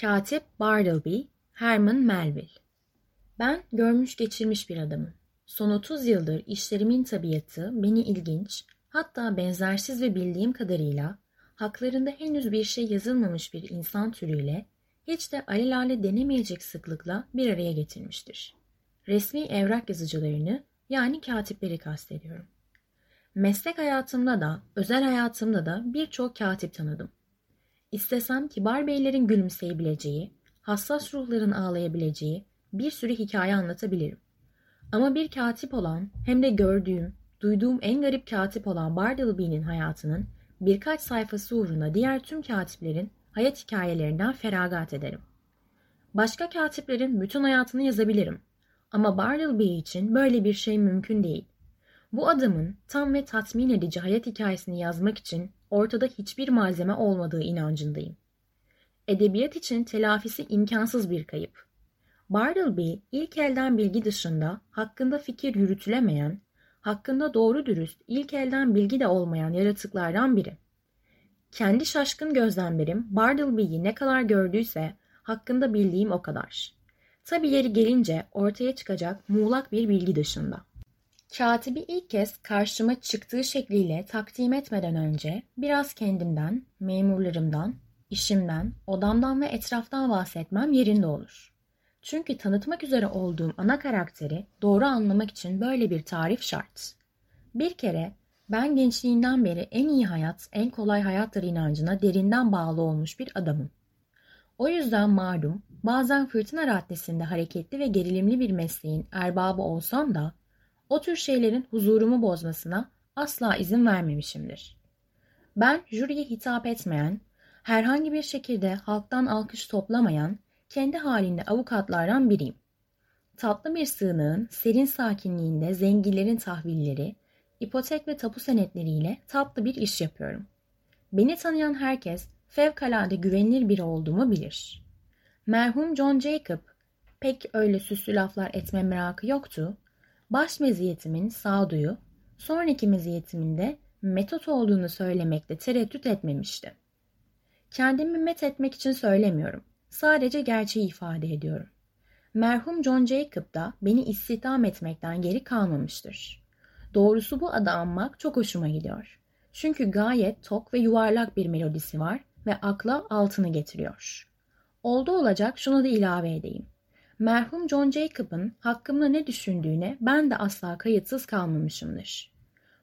Katip Bartleby, Herman Melville. Ben görmüş geçirmiş bir adamım. Son 30 yıldır işlerimin tabiatı beni ilginç, hatta benzersiz ve bildiğim kadarıyla haklarında henüz bir şey yazılmamış bir insan türüyle hiç de alelale denemeyecek sıklıkla bir araya getirmiştir. Resmi evrak yazıcılarını yani katipleri kastediyorum. Meslek hayatımda da, özel hayatımda da birçok katip tanıdım. İstesem kibar beylerin gülümseyebileceği, hassas ruhların ağlayabileceği bir sürü hikaye anlatabilirim. Ama bir katip olan hem de gördüğüm, duyduğum en garip katip olan Bartleby'nin hayatının birkaç sayfası uğruna diğer tüm katiplerin hayat hikayelerinden feragat ederim. Başka katiplerin bütün hayatını yazabilirim. Ama Bartleby için böyle bir şey mümkün değil. Bu adamın tam ve tatmin edici hayat hikayesini yazmak için ortada hiçbir malzeme olmadığı inancındayım. Edebiyat için telafisi imkansız bir kayıp. Bartleby ilk elden bilgi dışında hakkında fikir yürütülemeyen, hakkında doğru dürüst ilk elden bilgi de olmayan yaratıklardan biri. Kendi şaşkın gözlemlerim Bartleby'yi ne kadar gördüyse hakkında bildiğim o kadar. Tabi yeri gelince ortaya çıkacak muğlak bir bilgi dışında. Katibi ilk kez karşıma çıktığı şekliyle takdim etmeden önce biraz kendimden, memurlarımdan, işimden, odamdan ve etraftan bahsetmem yerinde olur. Çünkü tanıtmak üzere olduğum ana karakteri doğru anlamak için böyle bir tarif şart. Bir kere ben gençliğinden beri en iyi hayat, en kolay hayattır inancına derinden bağlı olmuş bir adamım. O yüzden malum bazen fırtına raddesinde hareketli ve gerilimli bir mesleğin erbabı olsam da o tür şeylerin huzurumu bozmasına asla izin vermemişimdir. Ben jüriye hitap etmeyen, herhangi bir şekilde halktan alkış toplamayan, kendi halinde avukatlardan biriyim. Tatlı bir sığınağın serin sakinliğinde zenginlerin tahvilleri, ipotek ve tapu senetleriyle tatlı bir iş yapıyorum. Beni tanıyan herkes fevkalade güvenilir biri olduğumu bilir. Merhum John Jacob pek öyle süslü laflar etme merakı yoktu. Baş meziyetimin sağduyu, sonraki meziyetimin de metot olduğunu söylemekte tereddüt etmemişti. Kendimi met etmek için söylemiyorum. Sadece gerçeği ifade ediyorum. Merhum John Jacob da beni istihdam etmekten geri kalmamıştır. Doğrusu bu adı anmak çok hoşuma gidiyor. Çünkü gayet tok ve yuvarlak bir melodisi var ve akla altını getiriyor. Oldu olacak şunu da ilave edeyim. Merhum John Jacob'ın hakkımda ne düşündüğüne ben de asla kayıtsız kalmamışımdır.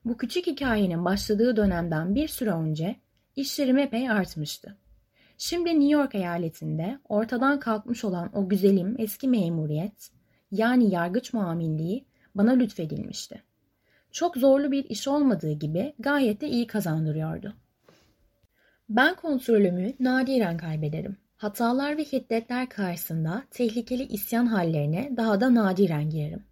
Bu küçük hikayenin başladığı dönemden bir süre önce işlerim epey artmıştı. Şimdi New York eyaletinde ortadan kalkmış olan o güzelim eski memuriyet, yani yargıç muamelliği bana lütfedilmişti. Çok zorlu bir iş olmadığı gibi gayet de iyi kazandırıyordu. Ben kontrolümü nadiren kaybederim. Hatalar ve hiddetler karşısında tehlikeli isyan hallerine daha da nadiren girerim.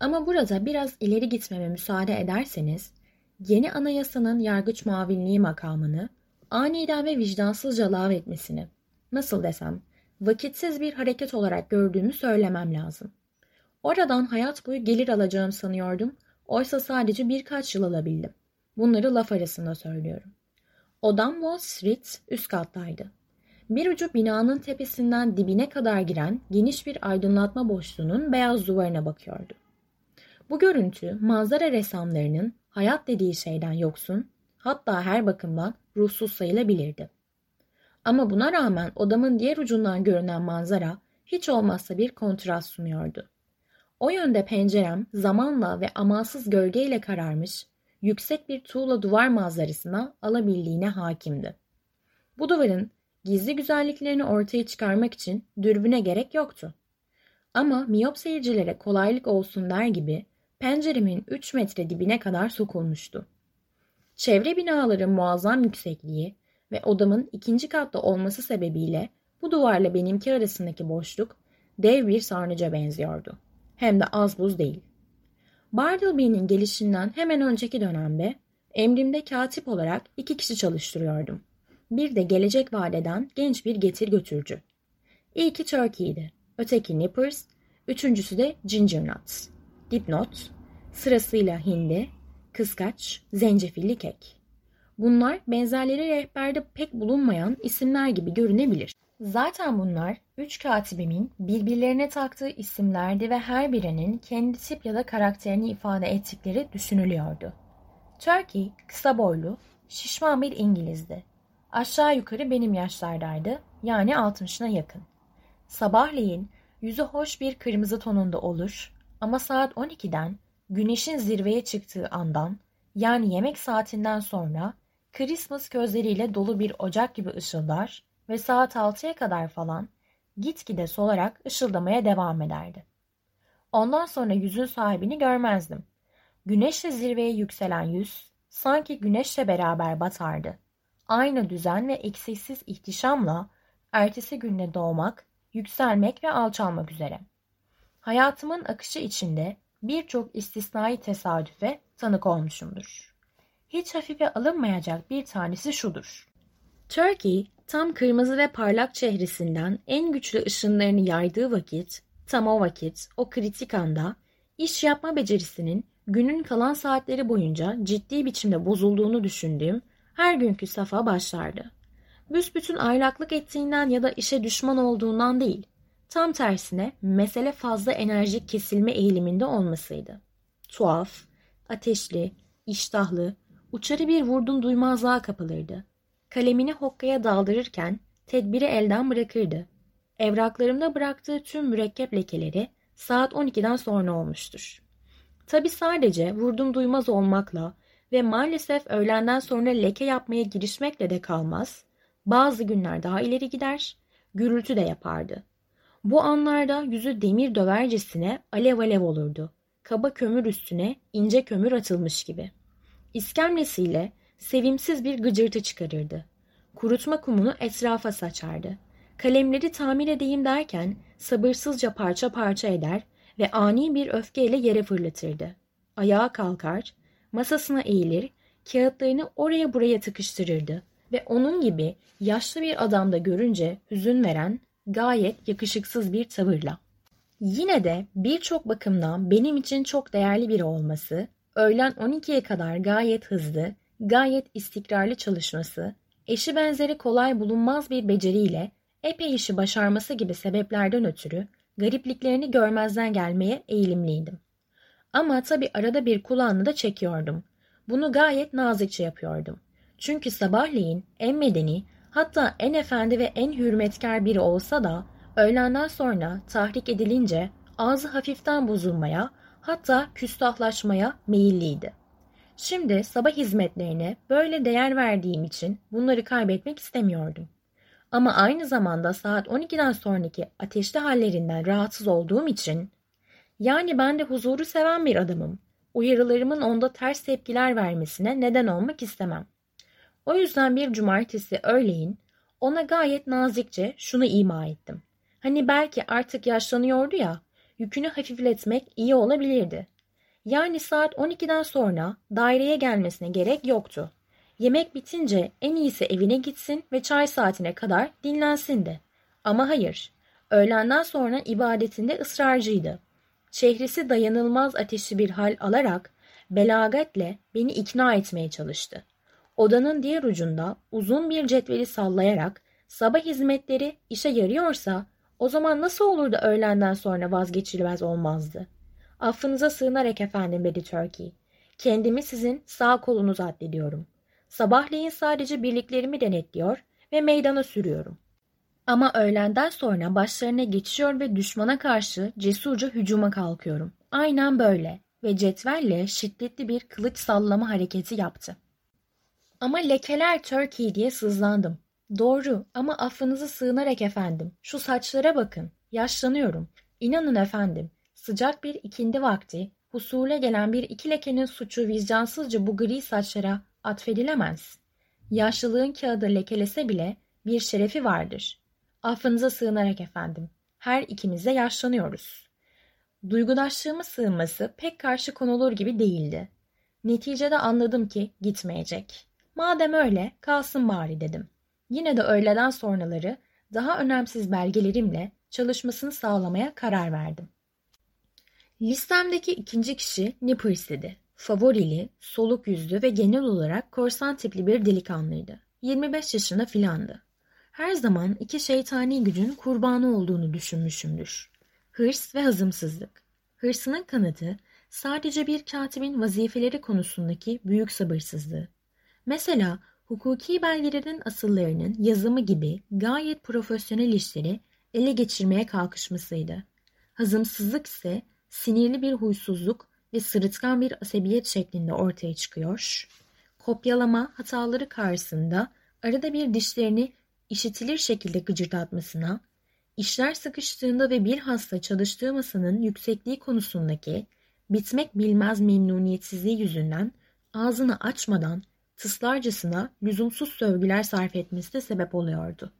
Ama burada biraz ileri gitmeme müsaade ederseniz, yeni anayasanın yargıç muavinliği makamını aniden ve vicdansızca lağvetmesini, nasıl desem, vakitsiz bir hareket olarak gördüğümü söylemem lazım. Oradan hayat boyu gelir alacağım sanıyordum, oysa sadece birkaç yıl alabildim. Bunları laf arasında söylüyorum. Odam Wall Street üst kattaydı. Bir ucu binanın tepesinden dibine kadar giren geniş bir aydınlatma boşluğunun beyaz duvarına bakıyordu. Bu görüntü manzara ressamlarının hayat dediği şeyden yoksun, hatta her bakımdan ruhsuz sayılabilirdi. Ama buna rağmen odamın diğer ucundan görünen manzara hiç olmazsa bir kontrast sunuyordu. O yönde pencerem zamanla ve amansız gölgeyle kararmış, yüksek bir tuğla duvar manzarasına alabildiğine hakimdi. Bu duvarın gizli güzelliklerini ortaya çıkarmak için dürbüne gerek yoktu. Ama miyop seyircilere kolaylık olsun der gibi penceremin 3 metre dibine kadar sokulmuştu. Çevre binaların muazzam yüksekliği ve odamın ikinci katta olması sebebiyle bu duvarla benimki arasındaki boşluk dev bir sarnıca benziyordu. Hem de az buz değil. Bartleby'nin gelişinden hemen önceki dönemde emrimde katip olarak iki kişi çalıştırıyordum. Bir de gelecek vadeden genç bir getir götürücü. İlki Turkey'di, öteki Nippers, üçüncüsü de Ginger Nuts. Dipnot, sırasıyla hindi, kıskaç, zencefilli kek. Bunlar benzerleri rehberde pek bulunmayan isimler gibi görünebilir. Zaten bunlar üç katibimin birbirlerine taktığı isimlerdi ve her birinin kendi tip ya da karakterini ifade ettikleri düşünülüyordu. Turkey kısa boylu, şişman bir İngilizdi. Aşağı yukarı benim yaşlardaydı, yani 60'ına yakın. Sabahleyin yüzü hoş bir kırmızı tonunda olur ama saat 12'den güneşin zirveye çıktığı andan yani yemek saatinden sonra Christmas közleriyle dolu bir ocak gibi ışıldar ve saat 6'ya kadar falan gitgide solarak ışıldamaya devam ederdi. Ondan sonra yüzün sahibini görmezdim. Güneşle zirveye yükselen yüz sanki güneşle beraber batardı. Aynı düzen ve eksiksiz ihtişamla ertesi günde doğmak, yükselmek ve alçalmak üzere. Hayatımın akışı içinde birçok istisnai tesadüfe tanık olmuşumdur. Hiç hafife alınmayacak bir tanesi şudur. Turkey tam kırmızı ve parlak çehresinden en güçlü ışınlarını yaydığı vakit, tam o vakit, o kritik anda iş yapma becerisinin günün kalan saatleri boyunca ciddi biçimde bozulduğunu düşündüğüm her günkü safa başlardı. Büsbütün aylaklık ettiğinden ya da işe düşman olduğundan değil, tam tersine mesele fazla enerjik kesilme eğiliminde olmasıydı. Tuhaf, ateşli, iştahlı, uçarı bir vurdum duymazlığa kapılırdı. Kalemini hokkaya daldırırken tedbiri elden bırakırdı. Evraklarımda bıraktığı tüm mürekkep lekeleri saat 12'den sonra olmuştur. Tabi sadece vurdum duymaz olmakla ve maalesef öğlenden sonra leke yapmaya girişmekle de kalmaz, bazı günler daha ileri gider, gürültü de yapardı. Bu anlarda yüzü demir dövercesine alev alev olurdu. Kaba kömür üstüne ince kömür atılmış gibi. İskemlesiyle sevimsiz bir gıcırtı çıkarırdı. Kurutma kumunu etrafa saçardı. Kalemleri tamir edeyim derken sabırsızca parça parça eder ve ani bir öfkeyle yere fırlatırdı. Ayağa kalkar, masasına eğilir, kağıtlarını oraya buraya tıkıştırırdı ve onun gibi yaşlı bir adamda görünce hüzün veren gayet yakışıksız bir tavırla. Yine de birçok bakımdan benim için çok değerli biri olması, öğlen 12'ye kadar gayet hızlı, gayet istikrarlı çalışması, eşi benzeri kolay bulunmaz bir beceriyle epey işi başarması gibi sebeplerden ötürü garipliklerini görmezden gelmeye eğilimliydim. Ama tabii arada bir kulağını da çekiyordum. Bunu gayet nazikçe yapıyordum. Çünkü sabahleyin en medeni, hatta en efendi ve en hürmetkar biri olsa da öğlenden sonra tahrik edilince ağzı hafiften bozulmaya, hatta küstahlaşmaya meyilliydi. Şimdi sabah hizmetlerine böyle değer verdiğim için bunları kaybetmek istemiyordum. Ama aynı zamanda saat 12'den sonraki ateşli hallerinden rahatsız olduğum için yani ben de huzuru seven bir adamım. Uyarılarımın onda ters tepkiler vermesine neden olmak istemem. O yüzden bir cumartesi öğleyin ona gayet nazikçe şunu ima ettim. Hani belki artık yaşlanıyordu ya, yükünü hafifletmek iyi olabilirdi. Yani saat 12'den sonra daireye gelmesine gerek yoktu. Yemek bitince en iyisi evine gitsin ve çay saatine kadar dinlensin de. Ama hayır, öğlenden sonra ibadetinde ısrarcıydı. Çehresi dayanılmaz ateşli bir hal alarak belagatle beni ikna etmeye çalıştı. Odanın diğer ucunda uzun bir cetveli sallayarak sabah hizmetleri işe yarıyorsa o zaman nasıl olur da öğlenden sonra vazgeçilmez olmazdı? Affınıza sığınarak efendim dedi Turkey. Kendimi sizin sağ kolunuz addediyorum. Sabahleyin sadece birliklerimi denetliyor ve meydana sürüyorum. Ama öğlenden sonra başlarına geçiyor ve düşmana karşı cesurca hücuma kalkıyorum. Aynen böyle ve cetvelle şiddetli bir kılıç sallama hareketi yaptı. Ama lekeler Turkey diye sızlandım. Doğru ama affınızı sığınarak efendim. Şu saçlara bakın. Yaşlanıyorum. İnanın efendim. Sıcak bir ikindi vakti husule gelen bir iki lekenin suçu vicdansızca bu gri saçlara atfedilemez. Yaşlılığın kağıdı lekelese bile bir şerefi vardır. Affınıza sığınarak efendim. Her ikimiz de yaşlanıyoruz. Duygudaşlığımı sığınması pek karşı konulur gibi değildi. Neticede anladım ki gitmeyecek. Madem öyle kalsın bari dedim. Yine de öğleden sonraları daha önemsiz belgelerimle çalışmasını sağlamaya karar verdim. Listemdeki ikinci kişi Nippers idi. Favorili, soluk yüzlü ve genel olarak korsan tipli bir delikanlıydı. 25 yaşında filandı. Her zaman iki şeytani gücün kurbanı olduğunu düşünmüşümdür. Hırs ve hazımsızlık. Hırsının kanıtı sadece bir katibin vazifeleri konusundaki büyük sabırsızlığı. Mesela hukuki belgelerin asıllarının yazımı gibi gayet profesyonel işleri ele geçirmeye kalkışmasıydı. Hazımsızlık ise sinirli bir huysuzluk ve sırıtkan bir asabiyet şeklinde ortaya çıkıyor. Kopyalama hataları karşısında arada bir dişlerini işitilir şekilde gıcırdatmasına, işler sıkıştığında ve bilhassa çalıştığı masanın yüksekliği konusundaki bitmek bilmez memnuniyetsizliği yüzünden ağzını açmadan tıslarcasına lüzumsuz sövgüler sarf etmesi de sebep oluyordu.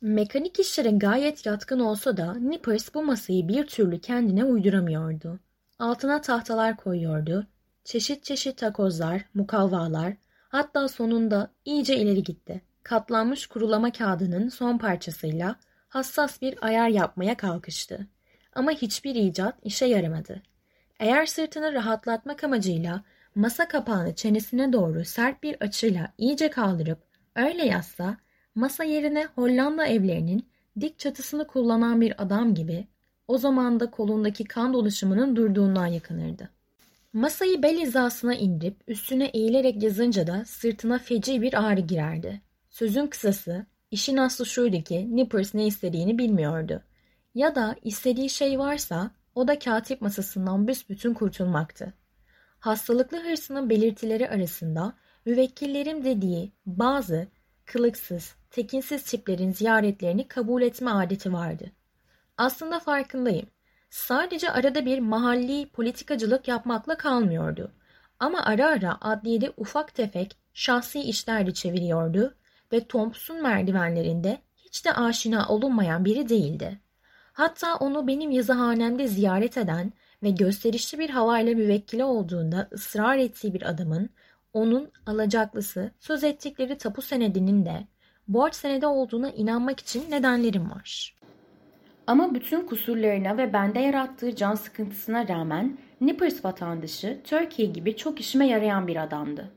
Mekanik işlere gayet yatkın olsa da Nippers bu masayı bir türlü kendine uyduramıyordu. Altına tahtalar koyuyordu, çeşit çeşit takozlar, mukavvalar, hatta sonunda iyice ileri gitti. Katlanmış kurulama kağıdının son parçasıyla hassas bir ayar yapmaya kalkıştı. Ama hiçbir icat işe yaramadı. Eğer sırtını rahatlatmak amacıyla masa kapağını çenesine doğru sert bir açıyla iyice kaldırıp öyle yazsa, masa yerine Hollanda evlerinin dik çatısını kullanan bir adam gibi o zaman da kolundaki kan dolaşımının durduğundan yakınırdı. Masayı bel hizasına indirip üstüne eğilerek yazınca da sırtına feci bir ağrı girerdi. Sözün kısası, işin aslı şuydu ki Nippers ne istediğini bilmiyordu. Ya da istediği şey varsa o da katip masasından büsbütün kurtulmaktı. Hastalıklı hırsının belirtileri arasında müvekkillerim dediği bazı kılıksız, tekinsiz tiplerin ziyaretlerini kabul etme adeti vardı. Aslında farkındayım. Sadece arada bir mahalli politikacılık yapmakla kalmıyordu. Ama ara ara adliyede ufak tefek şahsi işler de çeviriyordu ve Thompson merdivenlerinde hiç de aşina olunmayan biri değildi. Hatta onu benim yazıhanemde ziyaret eden ve gösterişli bir havayla müvekkili olduğunda ısrar ettiği bir adamın onun alacaklısı söz ettikleri tapu senedinin de borç senedi olduğuna inanmak için nedenlerim var. Ama bütün kusurlarına ve bende yarattığı can sıkıntısına rağmen Nippers vatandaşı Turkey gibi çok işime yarayan bir adamdı.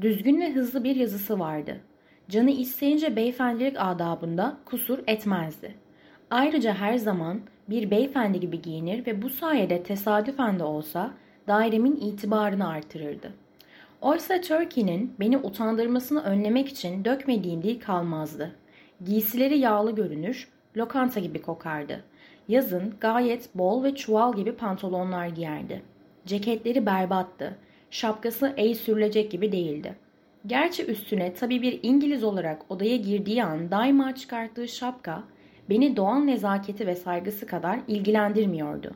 Düzgün ve hızlı bir yazısı vardı. Canı isteyince beyefendilik adabında kusur etmezdi. Ayrıca her zaman bir beyefendi gibi giyinir ve bu sayede tesadüfen de olsa dairemin itibarını artırırdı. Oysa Turkey'nin beni utandırmasını önlemek için dökmediğim dil kalmazdı. Giysileri yağlı görünür, lokanta gibi kokardı. Yazın gayet bol ve çuval gibi pantolonlar giyerdi. Ceketleri berbattı. Şapkası el sürülecek gibi değildi. Gerçi üstüne tabii bir İngiliz olarak odaya girdiği an daima çıkarttığı şapka beni doğal nezaketi ve saygısı kadar ilgilendirmiyordu.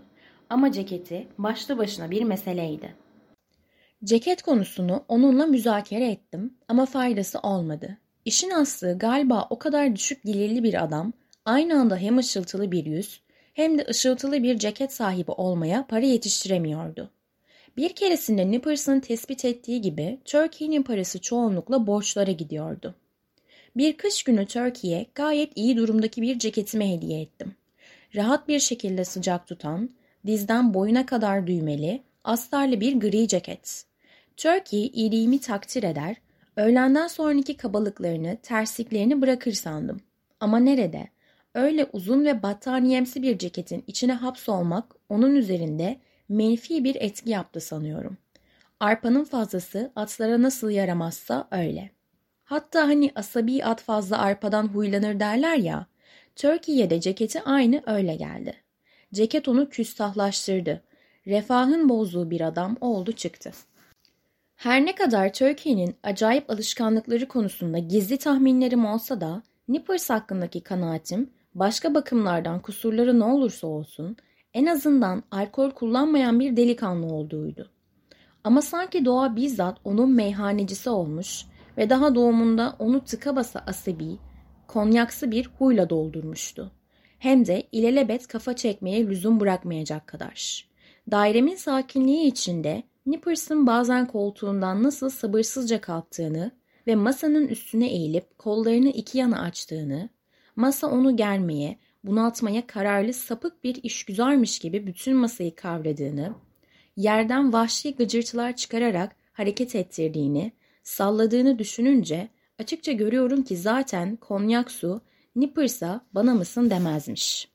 Ama ceketi başlı başına bir meseleydi. Ceket konusunu onunla müzakere ettim ama faydası olmadı. İşin aslı galiba o kadar düşük gelirli bir adam aynı anda hem ışıltılı bir yüz hem de ışıltılı bir ceket sahibi olmaya para yetiştiremiyordu. Bir keresinde Nippers'ın tespit ettiği gibi Turkey'nin parası çoğunlukla borçlara gidiyordu. Bir kış günü Turkey'ye gayet iyi durumdaki bir ceketimi hediye ettim. Rahat bir şekilde sıcak tutan, dizden boyuna kadar düğmeli, astarlı bir gri ceket. Turkey iyiliğimi takdir eder, öğlenden sonraki kabalıklarını, tersliklerini bırakır sandım. Ama nerede? Öyle uzun ve battaniyemsi bir ceketin içine hapsolmak onun üzerinde menfi bir etki yaptı sanıyorum. Arpanın fazlası atlara nasıl yaramazsa öyle. Hatta hani asabi at fazla arpadan huylanır derler ya, Türkiye'de de ceketi aynı öyle geldi. Ceket onu küstahlaştırdı. Refahın bozduğu bir adam oldu çıktı. Her ne kadar Türkiye'nin acayip alışkanlıkları konusunda gizli tahminlerim olsa da Nippers hakkındaki kanaatim başka bakımlardan kusurları ne olursa olsun en azından alkol kullanmayan bir delikanlı olduğuydu. Ama sanki doğa bizzat onun meyhanecisi olmuş ve daha doğumunda onu tıka basa asabi, konyaksı bir huyla doldurmuştu. Hem de ilelebet kafa çekmeye lüzum bırakmayacak kadar. Dairemin sakinliği içinde Nippers'ın bazen koltuğundan nasıl sabırsızca kalktığını ve masanın üstüne eğilip kollarını iki yana açtığını, masa onu germeye, bunaltmaya kararlı sapık bir işgüzarmış gibi bütün masayı kavradığını, yerden vahşi gıcırtılar çıkararak hareket ettirdiğini, salladığını düşününce açıkça görüyorum ki zaten konyak su Nippers'a bana mısın demezmiş.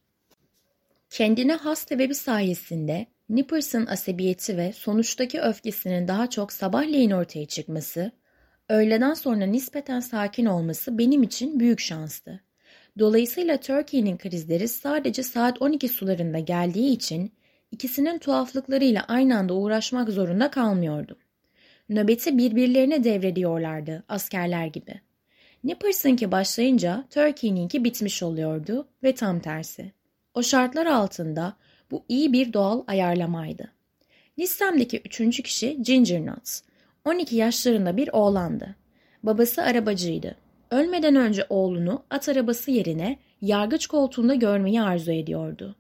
Kendine has sebebi sayesinde Nippers'ın asabiyeti ve sonuçtaki öfkesinin daha çok sabahleyin ortaya çıkması, öğleden sonra nispeten sakin olması benim için büyük şanstı. Dolayısıyla Turkey'nin krizleri sadece saat 12 sularında geldiği için ikisinin tuhaflıklarıyla aynı anda uğraşmak zorunda kalmıyordum. Nöbeti birbirlerine devrediyorlardı askerler gibi. Nippers'ınki başlayınca Turkey'ninki bitmiş oluyordu ve tam tersi. O şartlar altında bu iyi bir doğal ayarlamaydı. Listemdeki üçüncü kişi Ginger Nuts. 12 yaşlarında bir oğlandı. Babası arabacıydı. Ölmeden önce oğlunu at arabası yerine yargıç koltuğunda görmeyi arzu ediyordu.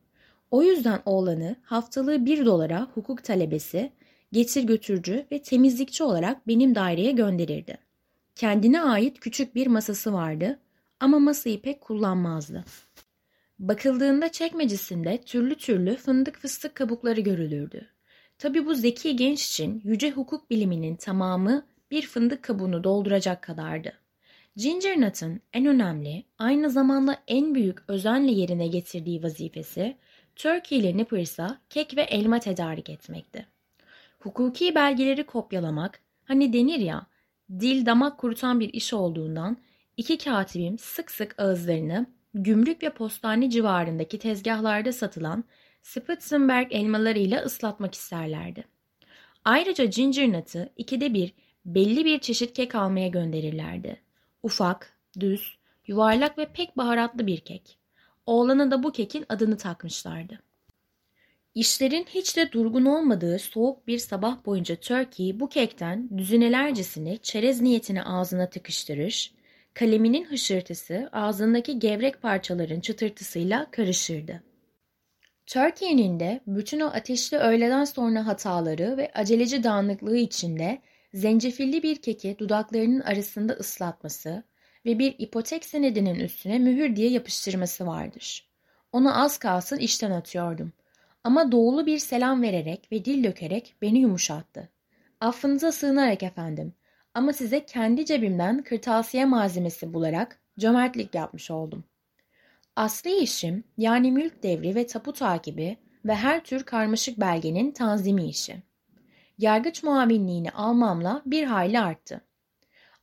O yüzden oğlanı haftalığı bir dolara hukuk talebesi, getir götürücü ve temizlikçi olarak benim daireye gönderirdi. Kendine ait küçük bir masası vardı ama masayı pek kullanmazdı. Bakıldığında çekmecesinde türlü türlü fındık fıstık kabukları görülürdü. Tabi bu zeki genç için yüce hukuk biliminin tamamı bir fındık kabuğunu dolduracak kadardı. Ginger Nut'ın en önemli, aynı zamanda en büyük özenle yerine getirdiği vazifesi Turkey ile Nippers'a kek ve elma tedarik etmekti. Hukuki belgeleri kopyalamak, hani denir ya, dil damak kurutan bir iş olduğundan iki katibim sık sık ağızlarını gümrük ve postane civarındaki tezgahlarda satılan Spitzenberg elmalarıyla ıslatmak isterlerdi. Ayrıca ginger nut'ı ikide bir belli bir çeşit kek almaya gönderirlerdi. Ufak, düz, yuvarlak ve pek baharatlı bir kek. Oğlana da bu kekin adını takmışlardı. İşlerin hiç de durgun olmadığı soğuk bir sabah boyunca Turkey bu kekten düzinelercesini çerez niyetine ağzına tıkıştırır, kaleminin hışırtısı ağzındaki gevrek parçaların çıtırtısıyla karışırdı. Turkey'nin de bütün o ateşli öğleden sonra hataları ve aceleci dağınıklığı içinde zencefilli bir keki dudaklarının arasında ıslatması ve bir ipotek senedinin üstüne mühür diye yapıştırması vardır. Onu az kalsın işten atıyordum. Ama doğulu bir selam vererek ve dil dökerek beni yumuşattı. Affınıza sığınarak efendim ama size kendi cebimden kırtasiye malzemesi bularak cömertlik yapmış oldum. Asli işim yani mülk devri ve tapu takibi ve her tür karmaşık belgenin tanzimi işi. Yargıç muavinliğini almamla bir hayli arttı.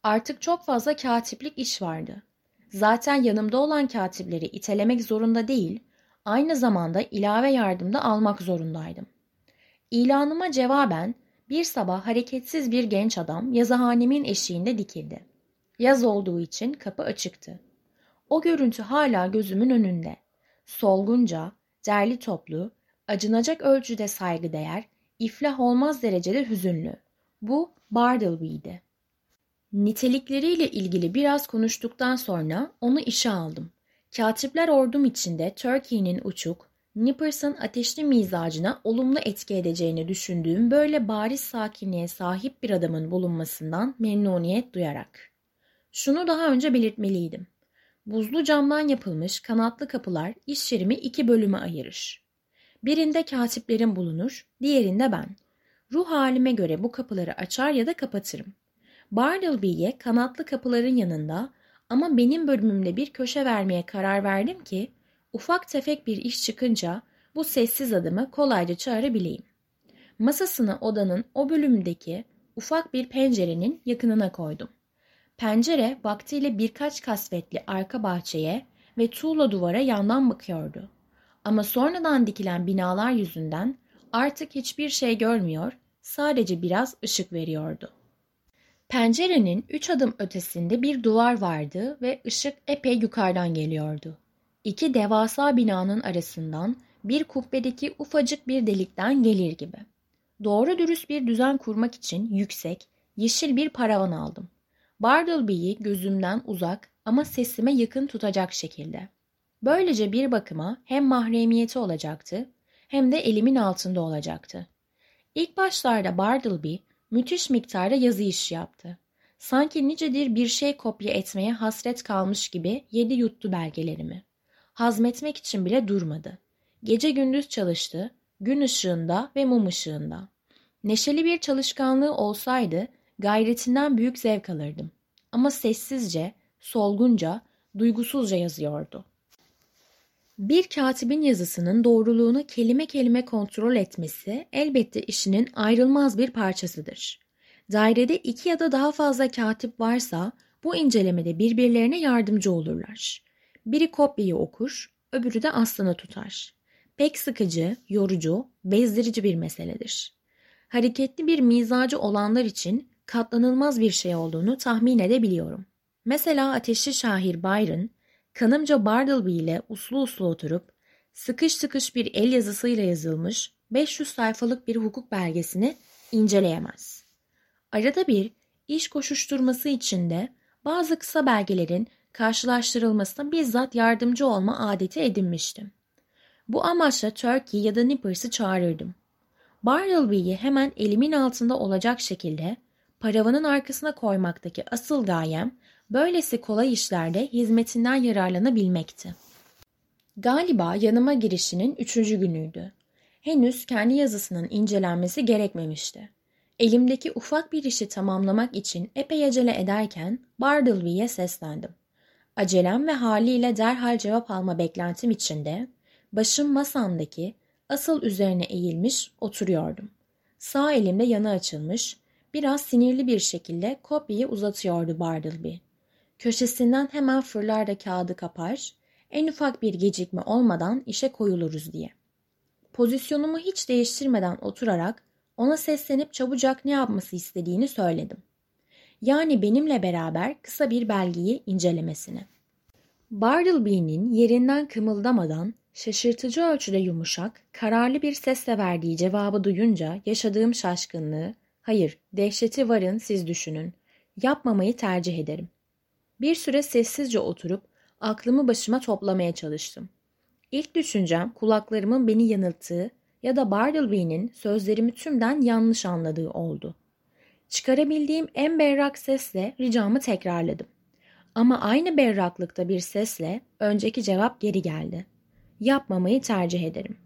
Artık çok fazla katiplik iş vardı. Zaten yanımda olan katipleri itelemek zorunda değil, aynı zamanda ilave yardımda almak zorundaydım. İlanıma cevaben bir sabah hareketsiz bir genç adam yazıhanemin eşiğinde dikildi. Yaz olduğu için kapı açıktı. O görüntü hala gözümün önünde. Solgunca, derli toplu, acınacak ölçüde saygıdeğer, iflah olmaz derecede hüzünlü. Bu Bartleby'di. Nitelikleriyle ilgili biraz konuştuktan sonra onu işe aldım. Katipler ordum içinde Turkey'nin uçuk, Nippers'ın ateşli mizacına olumlu etki edeceğini düşündüğüm böyle bariz sakinliğe sahip bir adamın bulunmasından memnuniyet duyarak. Şunu daha önce belirtmeliydim. Buzlu camdan yapılmış kanatlı kapılar iş yerimi iki bölüme ayırır. Birinde katiplerim bulunur, diğerinde ben. Ruh halime göre bu kapıları açar ya da kapatırım. Bartleby'ye kanatlı kapıların yanında ama benim bölümümde bir köşe vermeye karar verdim ki ufak tefek bir iş çıkınca bu sessiz adımı kolayca çağırabileyim. Masasını odanın o bölümündeki ufak bir pencerenin yakınına koydum. Pencere vaktiyle birkaç kasvetli arka bahçeye ve tuğla duvara yandan bakıyordu. Ama sonradan dikilen binalar yüzünden artık hiçbir şey görmüyor, sadece biraz ışık veriyordu. Pencerenin üç adım ötesinde bir duvar vardı ve ışık epey yukarıdan geliyordu. İki devasa binanın arasından bir kubbedeki ufacık bir delikten gelir gibi. Doğru dürüst bir düzen kurmak için yüksek, yeşil bir paravan aldım. Bartleby'yi gözümden uzak ama sesime yakın tutacak şekilde. Böylece bir bakıma hem mahremiyeti olacaktı hem de elimin altında olacaktı. İlk başlarda Bartleby müthiş miktarda yazı işi yaptı. Sanki nicedir bir şey kopya etmeye hasret kalmış gibi yedi yuttu belgelerimi. Hazmetmek için bile durmadı. Gece gündüz çalıştı, gün ışığında ve mum ışığında. Neşeli bir çalışkanlığı olsaydı gayretinden büyük zevk alırdım. Ama sessizce, solgunca, duygusuzca yazıyordu. Bir katibin yazısının doğruluğunu kelime kelime kontrol etmesi elbette işinin ayrılmaz bir parçasıdır. Dairede iki ya da daha fazla katip varsa bu incelemede birbirlerine yardımcı olurlar. Biri kopyayı okur, öbürü de aslını tutar. Pek sıkıcı, yorucu, bezdirici bir meseledir. Hareketli bir mizacı olanlar için katlanılmaz bir şey olduğunu tahmin edebiliyorum. Mesela ateşli şair Byron, kanımca Bartleby ile uslu uslu oturup sıkış sıkış bir el yazısıyla yazılmış 500 sayfalık bir hukuk belgesini inceleyemez. Arada bir iş koşuşturması içinde bazı kısa belgelerin karşılaştırılmasına bizzat yardımcı olma adeti edinmiştim. Bu amaçla Turkey ya da Nippers'ı çağırırdım. Bartleby'yi hemen elimin altında olacak şekilde paravanın arkasına koymaktaki asıl gayem böylesi kolay işlerde hizmetinden yararlanabilmekti. Galiba yanıma girişinin üçüncü günüydü. Henüz kendi yazısının incelenmesi gerekmemişti. Elimdeki ufak bir işi tamamlamak için epey acele ederken Bartleby'ye seslendim. Acelem ve haliyle derhal cevap alma beklentim içinde başım masamdaki asıl üzerine eğilmiş oturuyordum. Sağ elimde yanı açılmış, biraz sinirli bir şekilde kopyayı uzatıyordu Bartleby. Köşesinden hemen fırlar da kağıdı kapar, en ufak bir gecikme olmadan işe koyuluruz diye. Pozisyonumu hiç değiştirmeden oturarak ona seslenip çabucak ne yapması istediğini söyledim. Yani benimle beraber kısa bir belgeyi incelemesini. Bartleby'nin yerinden kımıldamadan şaşırtıcı ölçüde yumuşak, kararlı bir sesle verdiği cevabı duyunca yaşadığım şaşkınlığı, hayır dehşeti varın siz düşünün, yapmamayı tercih ederim. Bir süre sessizce oturup aklımı başıma toplamaya çalıştım. İlk düşüncem kulaklarımın beni yanılttığı ya da Bartleby'nin sözlerimi tümden yanlış anladığı oldu. Çıkarabildiğim en berrak sesle ricamı tekrarladım. Ama aynı berraklıkta bir sesle önceki cevap geri geldi. Yapmamayı tercih ederim.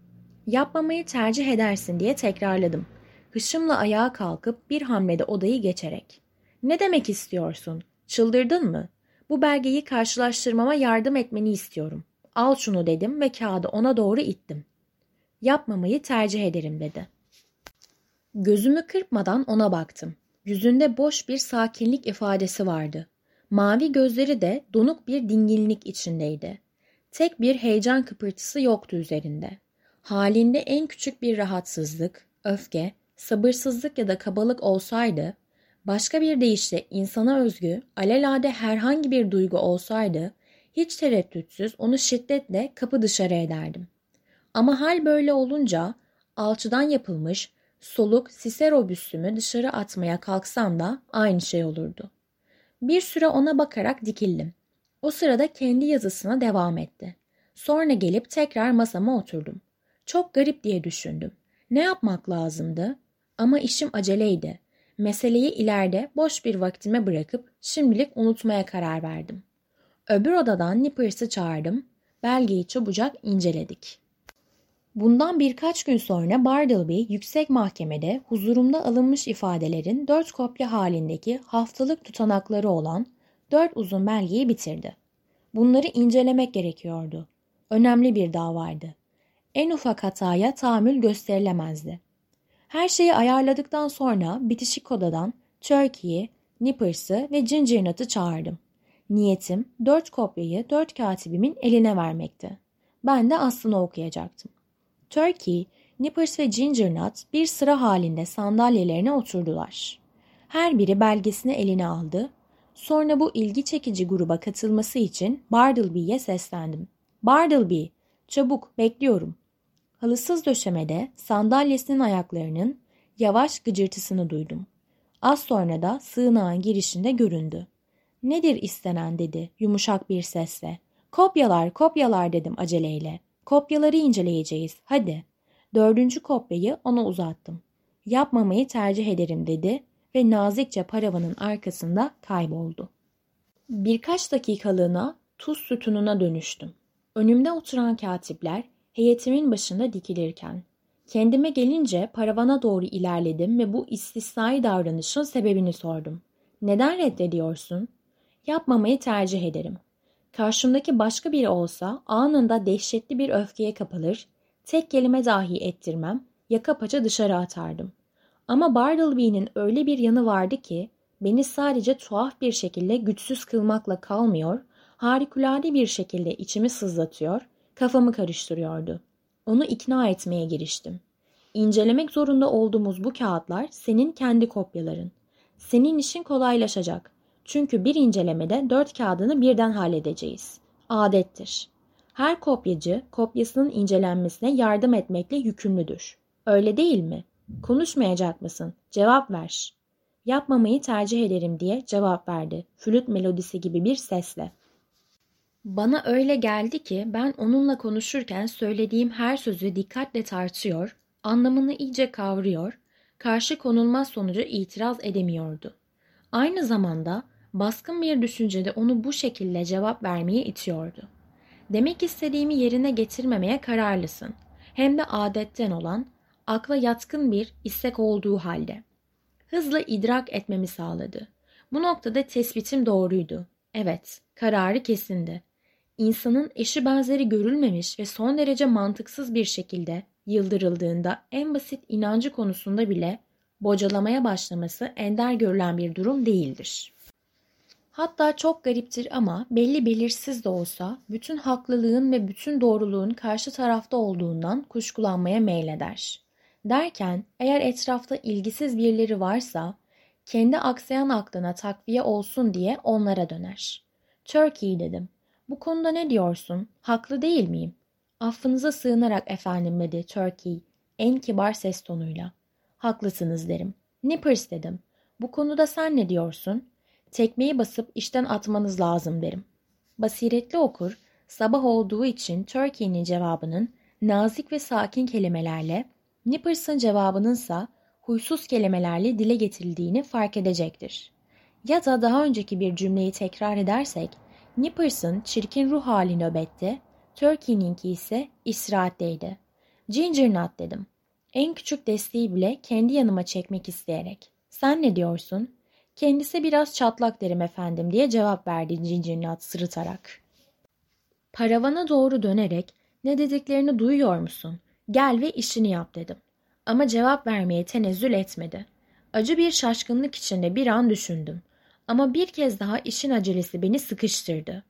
Yapmamayı tercih edersin diye tekrarladım. Hışımla ayağa kalkıp bir hamlede odayı geçerek. Ne demek istiyorsun? Çıldırdın mı? Bu belgeyi karşılaştırmama yardım etmeni istiyorum. Al şunu dedim ve kağıdı ona doğru ittim. Yapmamayı tercih ederim dedi. Gözümü kırpmadan ona baktım. Yüzünde boş bir sakinlik ifadesi vardı. Mavi gözleri de donuk bir dinginlik içindeydi. Tek bir heyecan kıpırtısı yoktu üzerinde. Halinde en küçük bir rahatsızlık, öfke, sabırsızlık ya da kabalık olsaydı, başka bir deyişle insana özgü, alelade herhangi bir duygu olsaydı, hiç tereddütsüz onu şiddetle kapı dışarı ederdim. Ama hal böyle olunca alçıdan yapılmış soluk Cicero büstümü dışarı atmaya kalksam da aynı şey olurdu. Bir süre ona bakarak dikildim. O sırada kendi yazısına devam etti. Sonra gelip tekrar masama oturdum. Çok garip diye düşündüm. Ne yapmak lazımdı? Ama işim aceleydi. Meseleyi ileride boş bir vaktime bırakıp şimdilik unutmaya karar verdim. Öbür odadan Nippers'ı çağırdım. Belgeyi çabucak inceledik. Bundan birkaç gün sonra Bartleby yüksek mahkemede huzurumda alınmış ifadelerin dört kopya halindeki haftalık tutanakları olan dört uzun belgeyi bitirdi. Bunları incelemek gerekiyordu. Önemli bir davaydı. En ufak hataya tahammül gösterilemezdi. Her şeyi ayarladıktan sonra bitişik odadan Turkey'i, Nippers'ı ve Gingernut'ı çağırdım. Niyetim dört kopyayı dört katibimin eline vermekti. Ben de aslını okuyacaktım. Turkey, Nippers ve Gingernut bir sıra halinde sandalyelerine oturdular. Her biri belgesini eline aldı. Sonra bu ilgi çekici gruba katılması için Bartleby'ye seslendim. Bartleby, çabuk bekliyorum. Halısız döşemede sandalyesinin ayaklarının yavaş gıcırtısını duydum. Az sonra da sığınağın girişinde göründü. Nedir istenen dedi yumuşak bir sesle. Kopyalar kopyalar dedim aceleyle. Kopyaları inceleyeceğiz. Hadi. Dördüncü kopyayı ona uzattım. Yapmamayı tercih ederim dedi ve nazikçe paravanın arkasında kayboldu. Birkaç dakikalığına tuz sütununa dönüştüm. Önümde oturan katipler heyetimin başında dikilirken. Kendime gelince paravana doğru ilerledim ve bu istisnai davranışın sebebini sordum. Neden reddediyorsun? Yapmamayı tercih ederim. Karşımdaki başka biri olsa anında dehşetli bir öfkeye kapılır, tek kelime dahi ettirmem, yaka paça dışarı atardım. Ama Bartleby'nin öyle bir yanı vardı ki beni sadece tuhaf bir şekilde güçsüz kılmakla kalmıyor, harikulade bir şekilde içimi sızlatıyor, kafamı karıştırıyordu. Onu ikna etmeye giriştim. İncelemek zorunda olduğumuz bu kağıtlar senin kendi kopyaların. Senin işin kolaylaşacak. Çünkü bir incelemede dört kağıdını birden halledeceğiz. Adettir. Her kopyacı kopyasının incelenmesine yardım etmekle yükümlüdür. Öyle değil mi? Konuşmayacak mısın? Cevap ver. Yapmamayı tercih ederim diye cevap verdi. Flüt melodisi gibi bir sesle. Bana öyle geldi ki ben onunla konuşurken söylediğim her sözü dikkatle tartıyor, anlamını iyice kavruyor, karşı konulmaz sonucu itiraz edemiyordu. Aynı zamanda baskın bir düşüncede onu bu şekilde cevap vermeye itiyordu. Demek istediğimi yerine getirmemeye kararlısın. Hem de adetten olan, akla yatkın bir istek olduğu halde. Hızla idrak etmemi sağladı. Bu noktada tespitim doğruydu. Evet, kararı kesindi. İnsanın eşi benzeri görülmemiş ve son derece mantıksız bir şekilde yıldırıldığında en basit inancı konusunda bile bocalamaya başlaması ender görülen bir durum değildir. Hatta çok gariptir ama belli belirsiz de olsa bütün haklılığın ve bütün doğruluğun karşı tarafta olduğundan kuşkulanmaya meyleder. Derken eğer etrafta ilgisiz birileri varsa kendi aksayan aklına takviye olsun diye onlara döner. Turkey dedim. Bu konuda ne diyorsun? Haklı değil miyim? Affınıza sığınarak efendim dedi Turkey en kibar ses tonuyla. Haklısınız derim. Nippers dedim. Bu konuda sen ne diyorsun? Tekmeyi basıp işten atmanız lazım derim. Basiretli okur, sabah olduğu için Turkey'nin cevabının nazik ve sakin kelimelerle, Nippers'ın cevabınınsa huysuz kelimelerle dile getirildiğini fark edecektir. Ya da daha önceki bir cümleyi tekrar edersek, Nippers'ın çirkin ruh hali nöbette, Turkey'ninki ise istirahatteydi. Ginger Nut dedim. En küçük desteği bile kendi yanıma çekmek isteyerek. Sen ne diyorsun? Kendisi biraz çatlak derim efendim diye cevap verdi Ginger Nut sırıtarak. Paravana doğru dönerek ne dediklerini duyuyor musun? Gel ve işini yap dedim. Ama cevap vermeye tenezzül etmedi. Acı bir şaşkınlık içinde bir an düşündüm. Ama bir kez daha işin acelesi beni sıkıştırdı.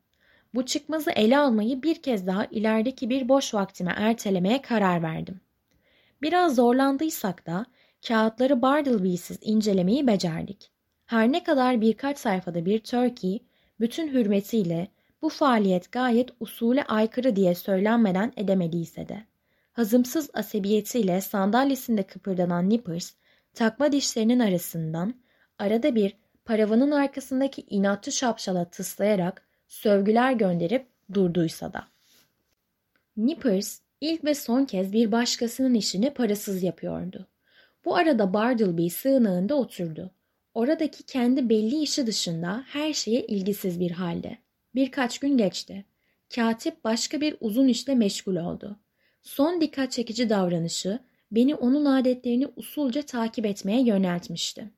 Bu çıkmazı ele almayı bir kez daha ilerideki bir boş vaktime ertelemeye karar verdim. Biraz zorlandıysak da kağıtları Bartleby'siz incelemeyi becerdik. Her ne kadar birkaç sayfada bir Turkey, bütün hürmetiyle bu faaliyet gayet usule aykırı diye söylenmeden edemediyse de. Hazımsız asebiyetiyle sandalyesinde kıpırdanan Nippers, takma dişlerinin arasından arada bir paravanın arkasındaki inatçı şapşala tıslayarak sövgüler gönderip durduysa da. Nippers ilk ve son kez bir başkasının işini parasız yapıyordu. Bu arada Bartleby sığınağında oturdu. Oradaki kendi belli işi dışında her şeye ilgisiz bir halde. Birkaç gün geçti. Katip başka bir uzun işle meşgul oldu. Son dikkat çekici davranışı beni onun adetlerini usulca takip etmeye yöneltmişti.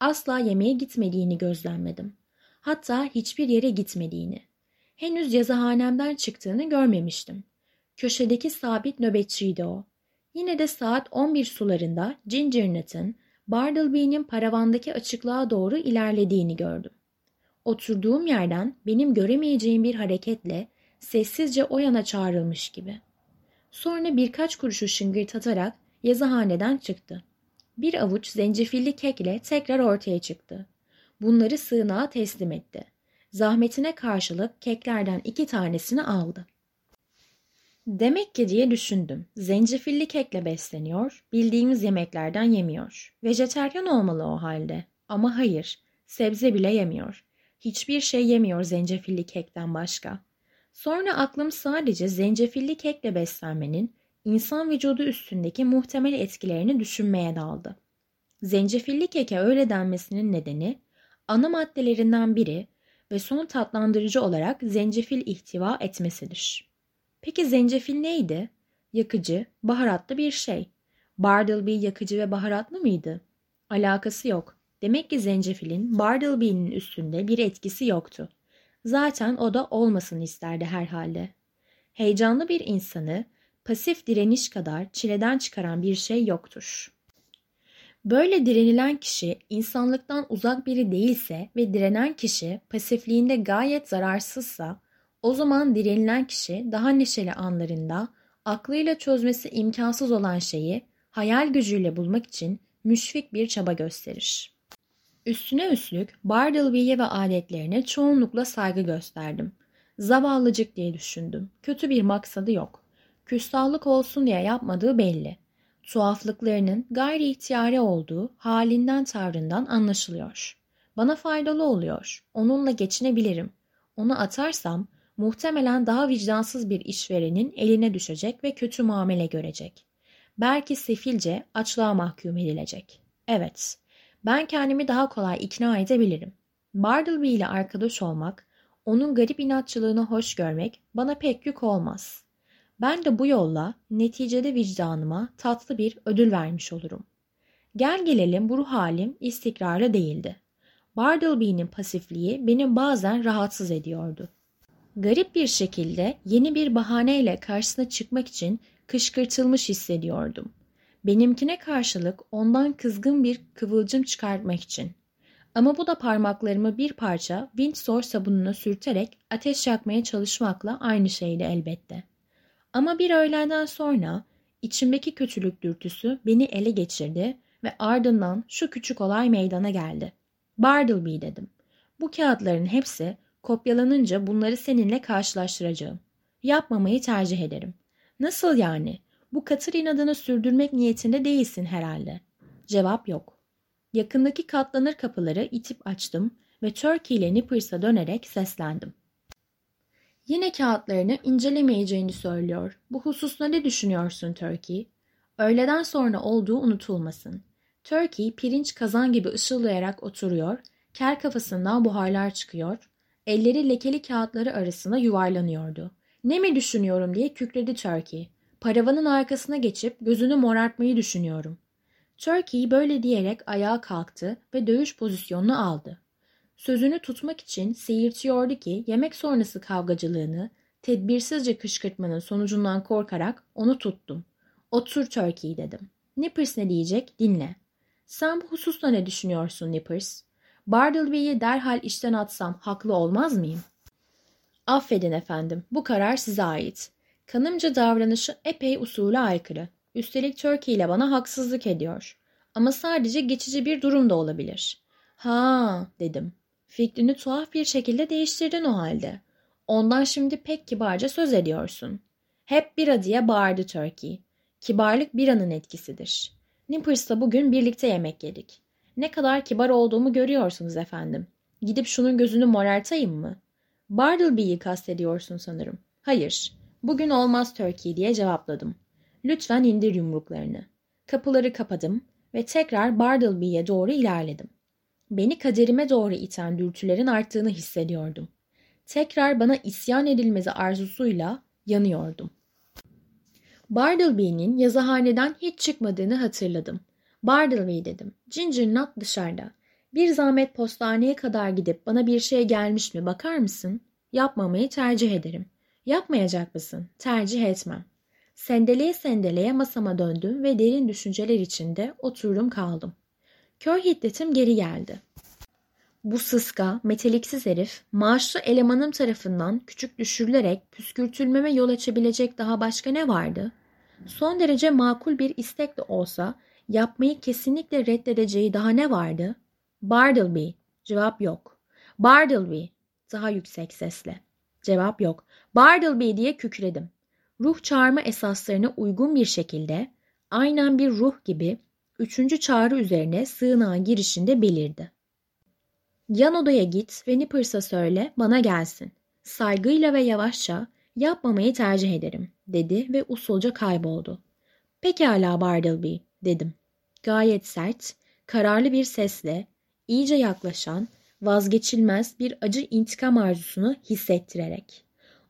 Asla yemeğe gitmediğini gözlemledim. Hatta hiçbir yere gitmediğini. Henüz yazıhanemden çıktığını görmemiştim. Köşedeki sabit nöbetçiydi o. Yine de saat 11 sularında Ginger Nut'ın Bartleby'nin paravandaki açıklığa doğru ilerlediğini gördüm. Oturduğum yerden benim göremeyeceğim bir hareketle sessizce o yana çağrılmış gibi. Sonra birkaç kuruşu şıngırtatarak yazıhaneden çıktı. Bir avuç zencefilli kekle tekrar ortaya çıktı. Bunları sığınağa teslim etti. Zahmetine karşılık keklerden iki tanesini aldı. Demek ki diye düşündüm. Zencefilli kekle besleniyor, bildiğimiz yemeklerden yemiyor. Vejeteryan olmalı o halde. Ama hayır, sebze bile yemiyor. Hiçbir şey yemiyor zencefilli kekten başka. Sonra aklım sadece zencefilli kekle beslenmenin insan vücudu üstündeki muhtemel etkilerini düşünmeye daldı. Zencefilli keke öyle denmesinin nedeni ana maddelerinden biri ve son tatlandırıcı olarak zencefil ihtiva etmesidir. Peki zencefil neydi? Yakıcı, baharatlı bir şey. Bartleby yakıcı ve baharatlı mıydı? Alakası yok. Demek ki zencefilin Bartleby'nin üstünde bir etkisi yoktu. Zaten o da olmasını isterdi herhalde. Heyecanlı bir insanı pasif direniş kadar çileden çıkaran bir şey yoktur. Böyle direnilen kişi insanlıktan uzak biri değilse ve direnen kişi pasifliğinde gayet zararsızsa o zaman direnilen kişi daha neşeli anlarında aklıyla çözmesi imkansız olan şeyi hayal gücüyle bulmak için müşfik bir çaba gösterir. Üstüne üstlük Bartleby'ye ve adetlerine çoğunlukla saygı gösterdim. Zavallıcık diye düşündüm. Kötü bir maksadı yok. Küstahlık olsun diye yapmadığı belli. Tuhaflıklarının gayri ihtiyari olduğu halinden tavrından anlaşılıyor. Bana faydalı oluyor. Onunla geçinebilirim. Onu atarsam muhtemelen daha vicdansız bir işverenin eline düşecek ve kötü muamele görecek. Belki sefilce açlığa mahkum edilecek. Evet, ben kendimi daha kolay ikna edebilirim. Bartleby ile arkadaş olmak, onun garip inatçılığını hoş görmek bana pek yük olmaz. Ben de bu yolla neticede vicdanıma tatlı bir ödül vermiş olurum. Gel gelelim bu ruh halim istikrarlı değildi. Bartleby'nin pasifliği beni bazen rahatsız ediyordu. Garip bir şekilde yeni bir bahaneyle karşısına çıkmak için kışkırtılmış hissediyordum. Benimkine karşılık ondan kızgın bir kıvılcım çıkartmak için. Ama bu da parmaklarımı bir parça Windsor sabununa sürterek ateş yakmaya çalışmakla aynı şeydi elbette. Ama bir öğleden sonra içimdeki kötülük dürtüsü beni ele geçirdi ve ardından şu küçük olay meydana geldi. Bartleby dedim. Bu kağıtların hepsi kopyalanınca bunları seninle karşılaştıracağım. Yapmamayı tercih ederim. Nasıl yani? Bu katır inadını sürdürmek niyetinde değilsin herhalde. Cevap yok. Yakındaki katlanır kapıları itip açtım ve Turkey ile Nippers'a dönerek seslendim. Yine kağıtlarını incelemeyeceğini söylüyor. Bu hususta ne düşünüyorsun Turkey? Öğleden sonra olduğu unutulmasın. Turkey pirinç kazan gibi ışıldayarak oturuyor, kel kafasından buharlar çıkıyor, elleri lekeli kağıtları arasında yuvarlanıyordu. Ne mi düşünüyorum diye kükredi Turkey. Paravanın arkasına geçip gözünü morartmayı düşünüyorum. Turkey böyle diyerek ayağa kalktı ve dövüş pozisyonunu aldı. Sözünü tutmak için seyirtiyordu ki yemek sonrası kavgacılığını, tedbirsizce kışkırtmanın sonucundan korkarak onu tuttum. Otur Turkey dedim. Nippers ne diyecek dinle. Sen bu hususta ne düşünüyorsun Nippers? Bartleby'yi derhal işten atsam haklı olmaz mıyım? Affedin efendim, bu karar size ait. Kanımca davranışı epey usule aykırı. Üstelik Turkey ile bana haksızlık ediyor. Ama sadece geçici bir durum da olabilir. Ha dedim. Fikrini tuhaf bir şekilde değiştirdin o halde. Ondan şimdi pek kibarca söz ediyorsun. Hep bira diye bağırdı Turkey. Kibarlık biranın etkisidir. Nippers'la bugün birlikte yemek yedik. Ne kadar kibar olduğumu görüyorsunuz efendim. Gidip şunun gözünü morartayım mı? Bartleby'yi kastediyorsun sanırım. Hayır, bugün olmaz Turkey diye cevapladım. Lütfen indir yumruklarını. Kapıları kapadım ve tekrar Bartleby'ye doğru ilerledim. Beni kaderime doğru iten dürtülerin arttığını hissediyordum. Tekrar bana isyan edilmesi arzusuyla yanıyordum. Bartleby'nin yazıhaneden hiç çıkmadığını hatırladım. Bartleby dedim. Ginger Nut dışarıda. Bir zahmet postaneye kadar gidip bana bir şey gelmiş mi bakar mısın? Yapmamayı tercih ederim. Yapmayacak mısın? Tercih etmem. Sendeleye sendeleye masama döndüm ve derin düşünceler içinde oturdum kaldım. Kör hiddetim geri geldi. Bu sıska, meteliksiz herif, maaşlı elemanım tarafından küçük düşürülerek püskürtülmeme yol açabilecek daha başka ne vardı? Son derece makul bir istek de olsa yapmayı kesinlikle reddedeceği daha ne vardı? Bartleby. Cevap yok. Bartleby. Daha yüksek sesle. Cevap yok. Bartleby diye kükredim. Ruh çağırma esaslarına uygun bir şekilde aynen bir ruh gibi üçüncü çağrı üzerine sığınağın girişinde belirdi. Yan odaya git ve Nippers'a söyle bana gelsin. Saygıyla ve yavaşça yapmamayı tercih ederim dedi ve usulca kayboldu. Pekala Bartleby dedim. Gayet sert, kararlı bir sesle iyice yaklaşan, vazgeçilmez bir acı intikam arzusunu hissettirerek.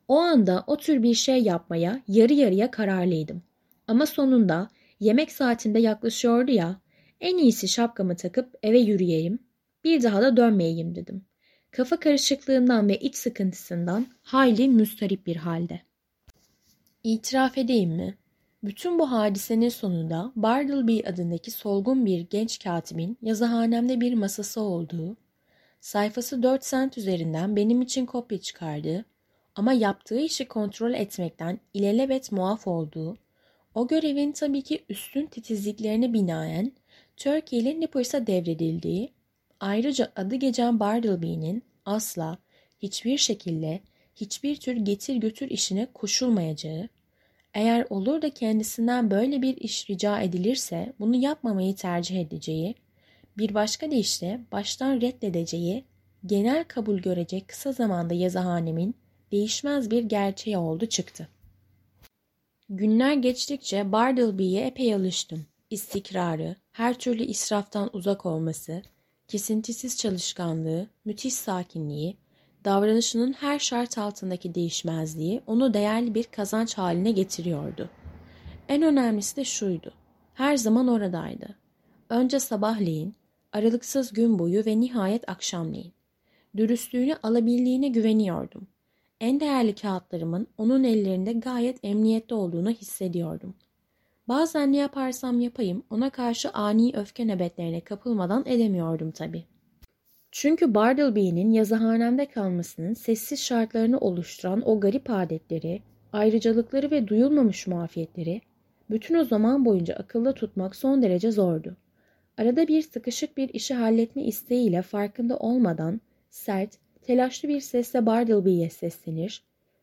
O anda o tür bir şey yapmaya yarı yarıya kararlıydım. Ama sonunda yemek saatinde yaklaşıyordu ya, en iyisi şapkamı takıp eve yürüyeyim, bir daha da dönmeyeyim dedim. kafa karışıklığından ve iç sıkıntısından hayli müstarip bir halde. İtiraf edeyim mi? Bütün bu hadisenin sonunda Bartleby adındaki solgun bir genç katibin yazıhanemde bir masası olduğu, sayfası 4 sent üzerinden benim için kopya çıkardığı ama yaptığı işi kontrol etmekten ilelebet muaf olduğu, o görevin tabii ki üstün titizliklerine binaen Turkey'li Nippers'a devredildiği, ayrıca adı geçen Bartleby'nin asla, hiçbir şekilde, hiçbir tür getir götür işine koşulmayacağı, eğer olur da kendisinden böyle bir iş rica edilirse bunu yapmamayı tercih edeceği, bir başka deyişle baştan reddedeceği, genel kabul görecek kısa zamanda yazıhanemin değişmez bir gerçeği oldu çıktı. Günler geçtikçe Bartleby'ye epey alıştım. İstikrarı, her türlü israftan uzak olması, kesintisiz çalışkanlığı, müthiş sakinliği, davranışının her şart altındaki değişmezliği onu değerli bir kazanç haline getiriyordu. En önemlisi de şuydu. Her zaman oradaydı. Önce sabahleyin, aralıksız gün boyu ve nihayet akşamleyin. Dürüstlüğünü alabildiğine güveniyordum. En değerli kağıtlarımın onun ellerinde gayet emniyette olduğunu hissediyordum. Bazen ne yaparsam yapayım ona karşı ani öfke nöbetlerine kapılmadan edemiyordum tabii. Çünkü Bartleby'nin yazıhanemde kalmasının sessiz şartlarını oluşturan o garip adetleri, ayrıcalıkları ve duyulmamış muafiyetleri bütün o zaman boyunca akılda tutmak son derece zordu. Arada bir sıkışık bir işi halletme isteğiyle farkında olmadan sert, telaşlı bir sesle Bartleby'ye seslenir,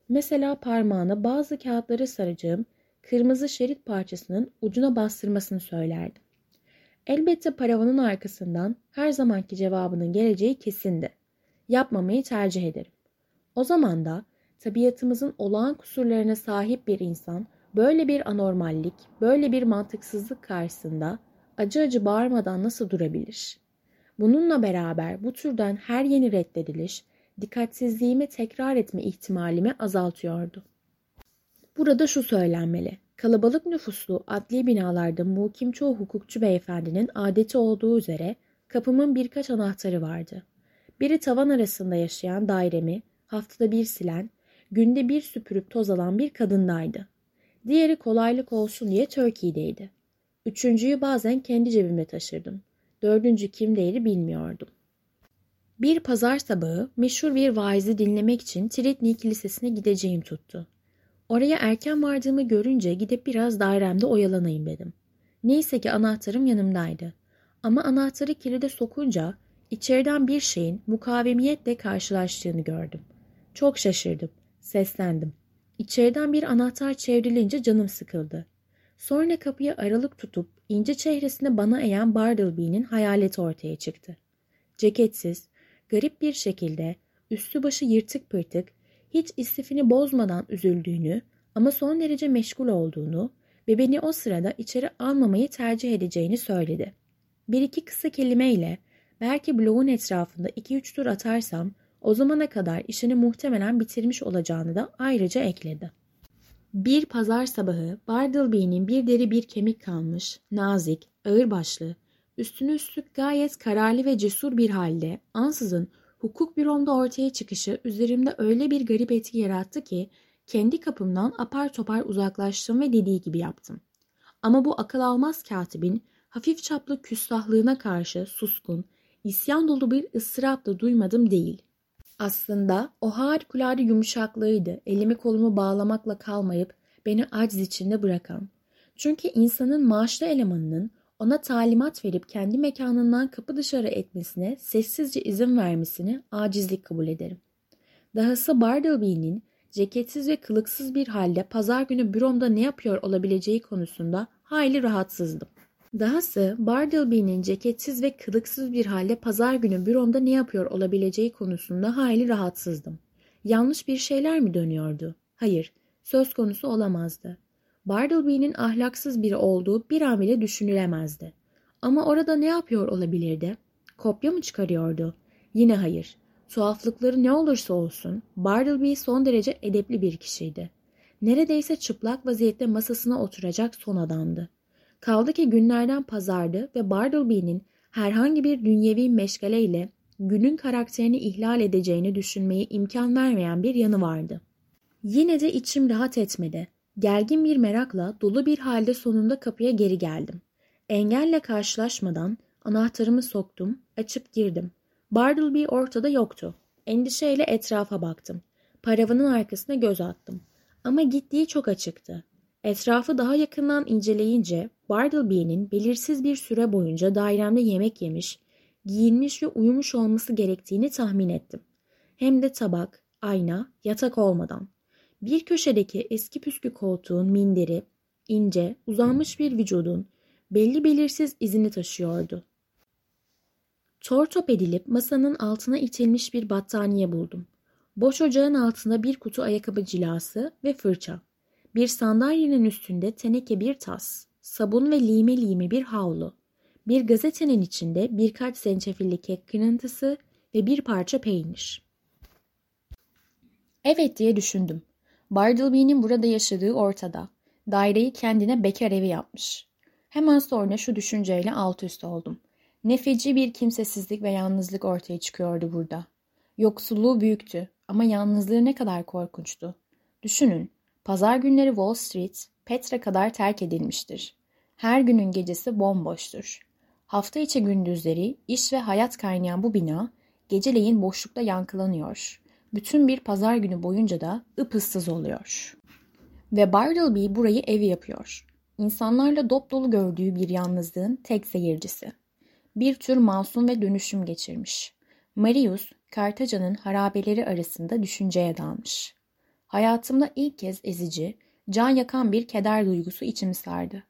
mesela parmağını bazı kağıtları saracağım kırmızı şerit parçasının ucuna bastırmasını söylerdi. Elbette paravanın arkasından her zamanki cevabının geleceği kesindi. Yapmamayı tercih ederim. O zaman da tabiatımızın olağan kusurlarına sahip bir insan böyle bir anormallik, böyle bir mantıksızlık karşısında acı acı bağırmadan nasıl durabilir? Bununla beraber bu türden her yeni reddediliş, dikkatsizliğimi tekrar etme ihtimalimi azaltıyordu. Burada şu söylenmeli. Kalabalık nüfuslu adli binalarda muhkim çoğu hukukçu beyefendinin adeti olduğu üzere kapımın birkaç anahtarı vardı. Biri tavan arasında yaşayan dairemi haftada bir silen, günde bir süpürüp toz alan bir kadındaydı. Diğeri kolaylık olsun diye Turkey'deydi. Üçüncüyü bazen kendi cebimde taşırdım. Dördüncü kimdeydi bilmiyordum. Bir pazar sabahı meşhur bir vaizi dinlemek için Tritney Kilisesi'ne gideceğim tuttu. Oraya erken vardığımı görünce gidip biraz dairemde oyalanayım dedim. Neyse ki anahtarım yanımdaydı. Ama anahtarı kilide sokunca içeriden bir şeyin mukavemiyetle karşılaştığını gördüm. Çok şaşırdım. Seslendim. İçeriden bir anahtar çevrilince canım sıkıldı. Sonra kapıya aralık tutup ince çehresine bana eğen Bartleby'nin hayaleti ortaya çıktı. Ceketsiz, garip bir şekilde üstü başı yırtık pırtık hiç istifini bozmadan üzüldüğünü ama son derece meşgul olduğunu ve beni o sırada içeri almamayı tercih edeceğini söyledi. Bir iki kısa kelimeyle belki bloğun etrafında iki üç tur atarsam o zamana kadar işini muhtemelen bitirmiş olacağını da ayrıca ekledi. Bir pazar sabahı Bartleby'nin bir deri bir kemik kalmış, nazik, ağırbaşlı, üstünü üstlük gayet kararlı ve cesur bir halde ansızın hukuk büromda ortaya çıkışı üzerimde öyle bir garip etki yarattı ki kendi kapımdan apar topar uzaklaştım ve dediği gibi yaptım. Ama bu akıl almaz katibin hafif çaplı küstahlığına karşı suskun, isyan dolu bir ıstırap da duymadım değil. Aslında o harikulade yumuşaklığıydı elimi kolumu bağlamakla kalmayıp beni aciz içinde bırakan. Çünkü insanın maaşlı elemanının ona talimat verip kendi mekanından kapı dışarı etmesine sessizce izin vermesini acizlik kabul ederim. Dahası Bartleby'nin ceketsiz ve kılıksız bir halde pazar günü büromda ne yapıyor olabileceği konusunda hayli rahatsızdım. Dahası Bartleby'nin ceketsiz ve kılıksız bir halde pazar günü büromda ne yapıyor olabileceği konusunda hayli rahatsızdım. Yanlış bir şeyler mi dönüyordu? Hayır, söz konusu olamazdı. Bartleby'nin ahlaksız biri olduğu bir an bile düşünülemezdi. Ama orada ne yapıyor olabilirdi? Kopya mı çıkarıyordu? Yine hayır. Tuhaflıkları ne olursa olsun Bartleby son derece edepli bir kişiydi. Neredeyse çıplak vaziyette masasına oturacak son adamdı. Kaldı ki günlerden pazardı ve Bartleby'nin herhangi bir dünyevi meşgaleyle günün karakterini ihlal edeceğini düşünmeyi imkan vermeyen bir yanı vardı. Yine de içim rahat etmedi. Gergin bir merakla dolu bir halde sonunda kapıya geri geldim. Engelle karşılaşmadan anahtarımı soktum, açıp girdim. Bartleby ortada yoktu. Endişeyle etrafa baktım. Paravanın arkasına göz attım. Ama gittiği çok açıktı. Etrafı daha yakından inceleyince Bartleby'nin belirsiz bir süre boyunca dairemde yemek yemiş, giyinmiş ve uyumuş olması gerektiğini tahmin ettim. Hem de tabak, ayna, yatak olmadan. Bir köşedeki eski püskü koltuğun minderi, ince, uzanmış bir vücudun belli belirsiz izini taşıyordu. Tortop edilip masanın altına itilmiş bir battaniye buldum. Boş ocağın altında bir kutu ayakkabı cilası ve fırça. Bir sandalyenin üstünde teneke bir tas, sabun ve lime lime bir havlu. Bir gazetenin içinde birkaç zencefilli kek kırıntısı ve bir parça peynir. Evet diye düşündüm. Bartleby'nin burada yaşadığı ortada. Daireyi kendine bekar evi yapmış. Hemen sonra şu düşünceyle alt üst oldum. Ne feci bir kimsesizlik ve yalnızlık ortaya çıkıyordu burada. Yoksulluğu büyüktü ama yalnızlığı ne kadar korkunçtu. Düşünün, pazar günleri Wall Street, Petra kadar terk edilmiştir. Her günün gecesi bomboştur. Hafta içi gündüzleri iş ve hayat kaynayan bu bina geceleyin boşlukta yankılanıyor. Bütün bir pazar günü boyunca da ıpıssız oluyor. Ve Bartleby burayı evi yapıyor. İnsanlarla dop dolu gördüğü bir yalnızlığın tek seyircisi. Bir tür masum ve dönüşüm geçirmiş. Marius, Kartaca'nın harabeleri arasında düşünceye dalmış. Hayatımda ilk kez ezici, can yakan bir keder duygusu içimi sardı.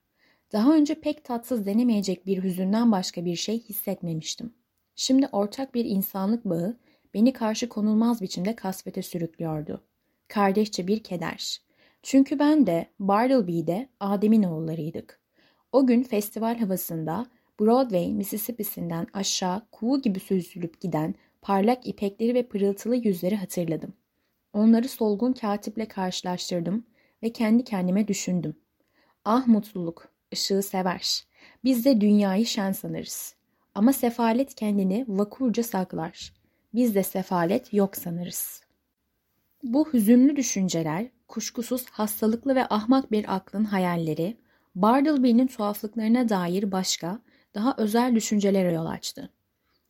Daha önce pek tatsız denemeyecek bir hüzünden başka bir şey hissetmemiştim. Şimdi ortak bir insanlık bağı beni karşı konulmaz biçimde kasvete sürüklüyordu. Kardeşçe bir keder. Çünkü ben de Bartleby'de Adem'in oğullarıydık. O gün festival havasında Broadway, Mississippi'sinden aşağı kuğu gibi süzülüp giden parlak ipekleri ve pırıltılı yüzleri hatırladım. Onları solgun katiple karşılaştırdım ve kendi kendime düşündüm. Ah mutluluk, ışığı sever. Biz de dünyayı şen sanırız. Ama sefalet kendini vakurca saklar. Biz de sefalet yok sanırız. Bu hüzünlü düşünceler, kuşkusuz hastalıklı ve ahmak bir aklın hayalleri, Bartleby'nin tuhaflıklarına dair başka, daha özel düşüncelere yol açtı.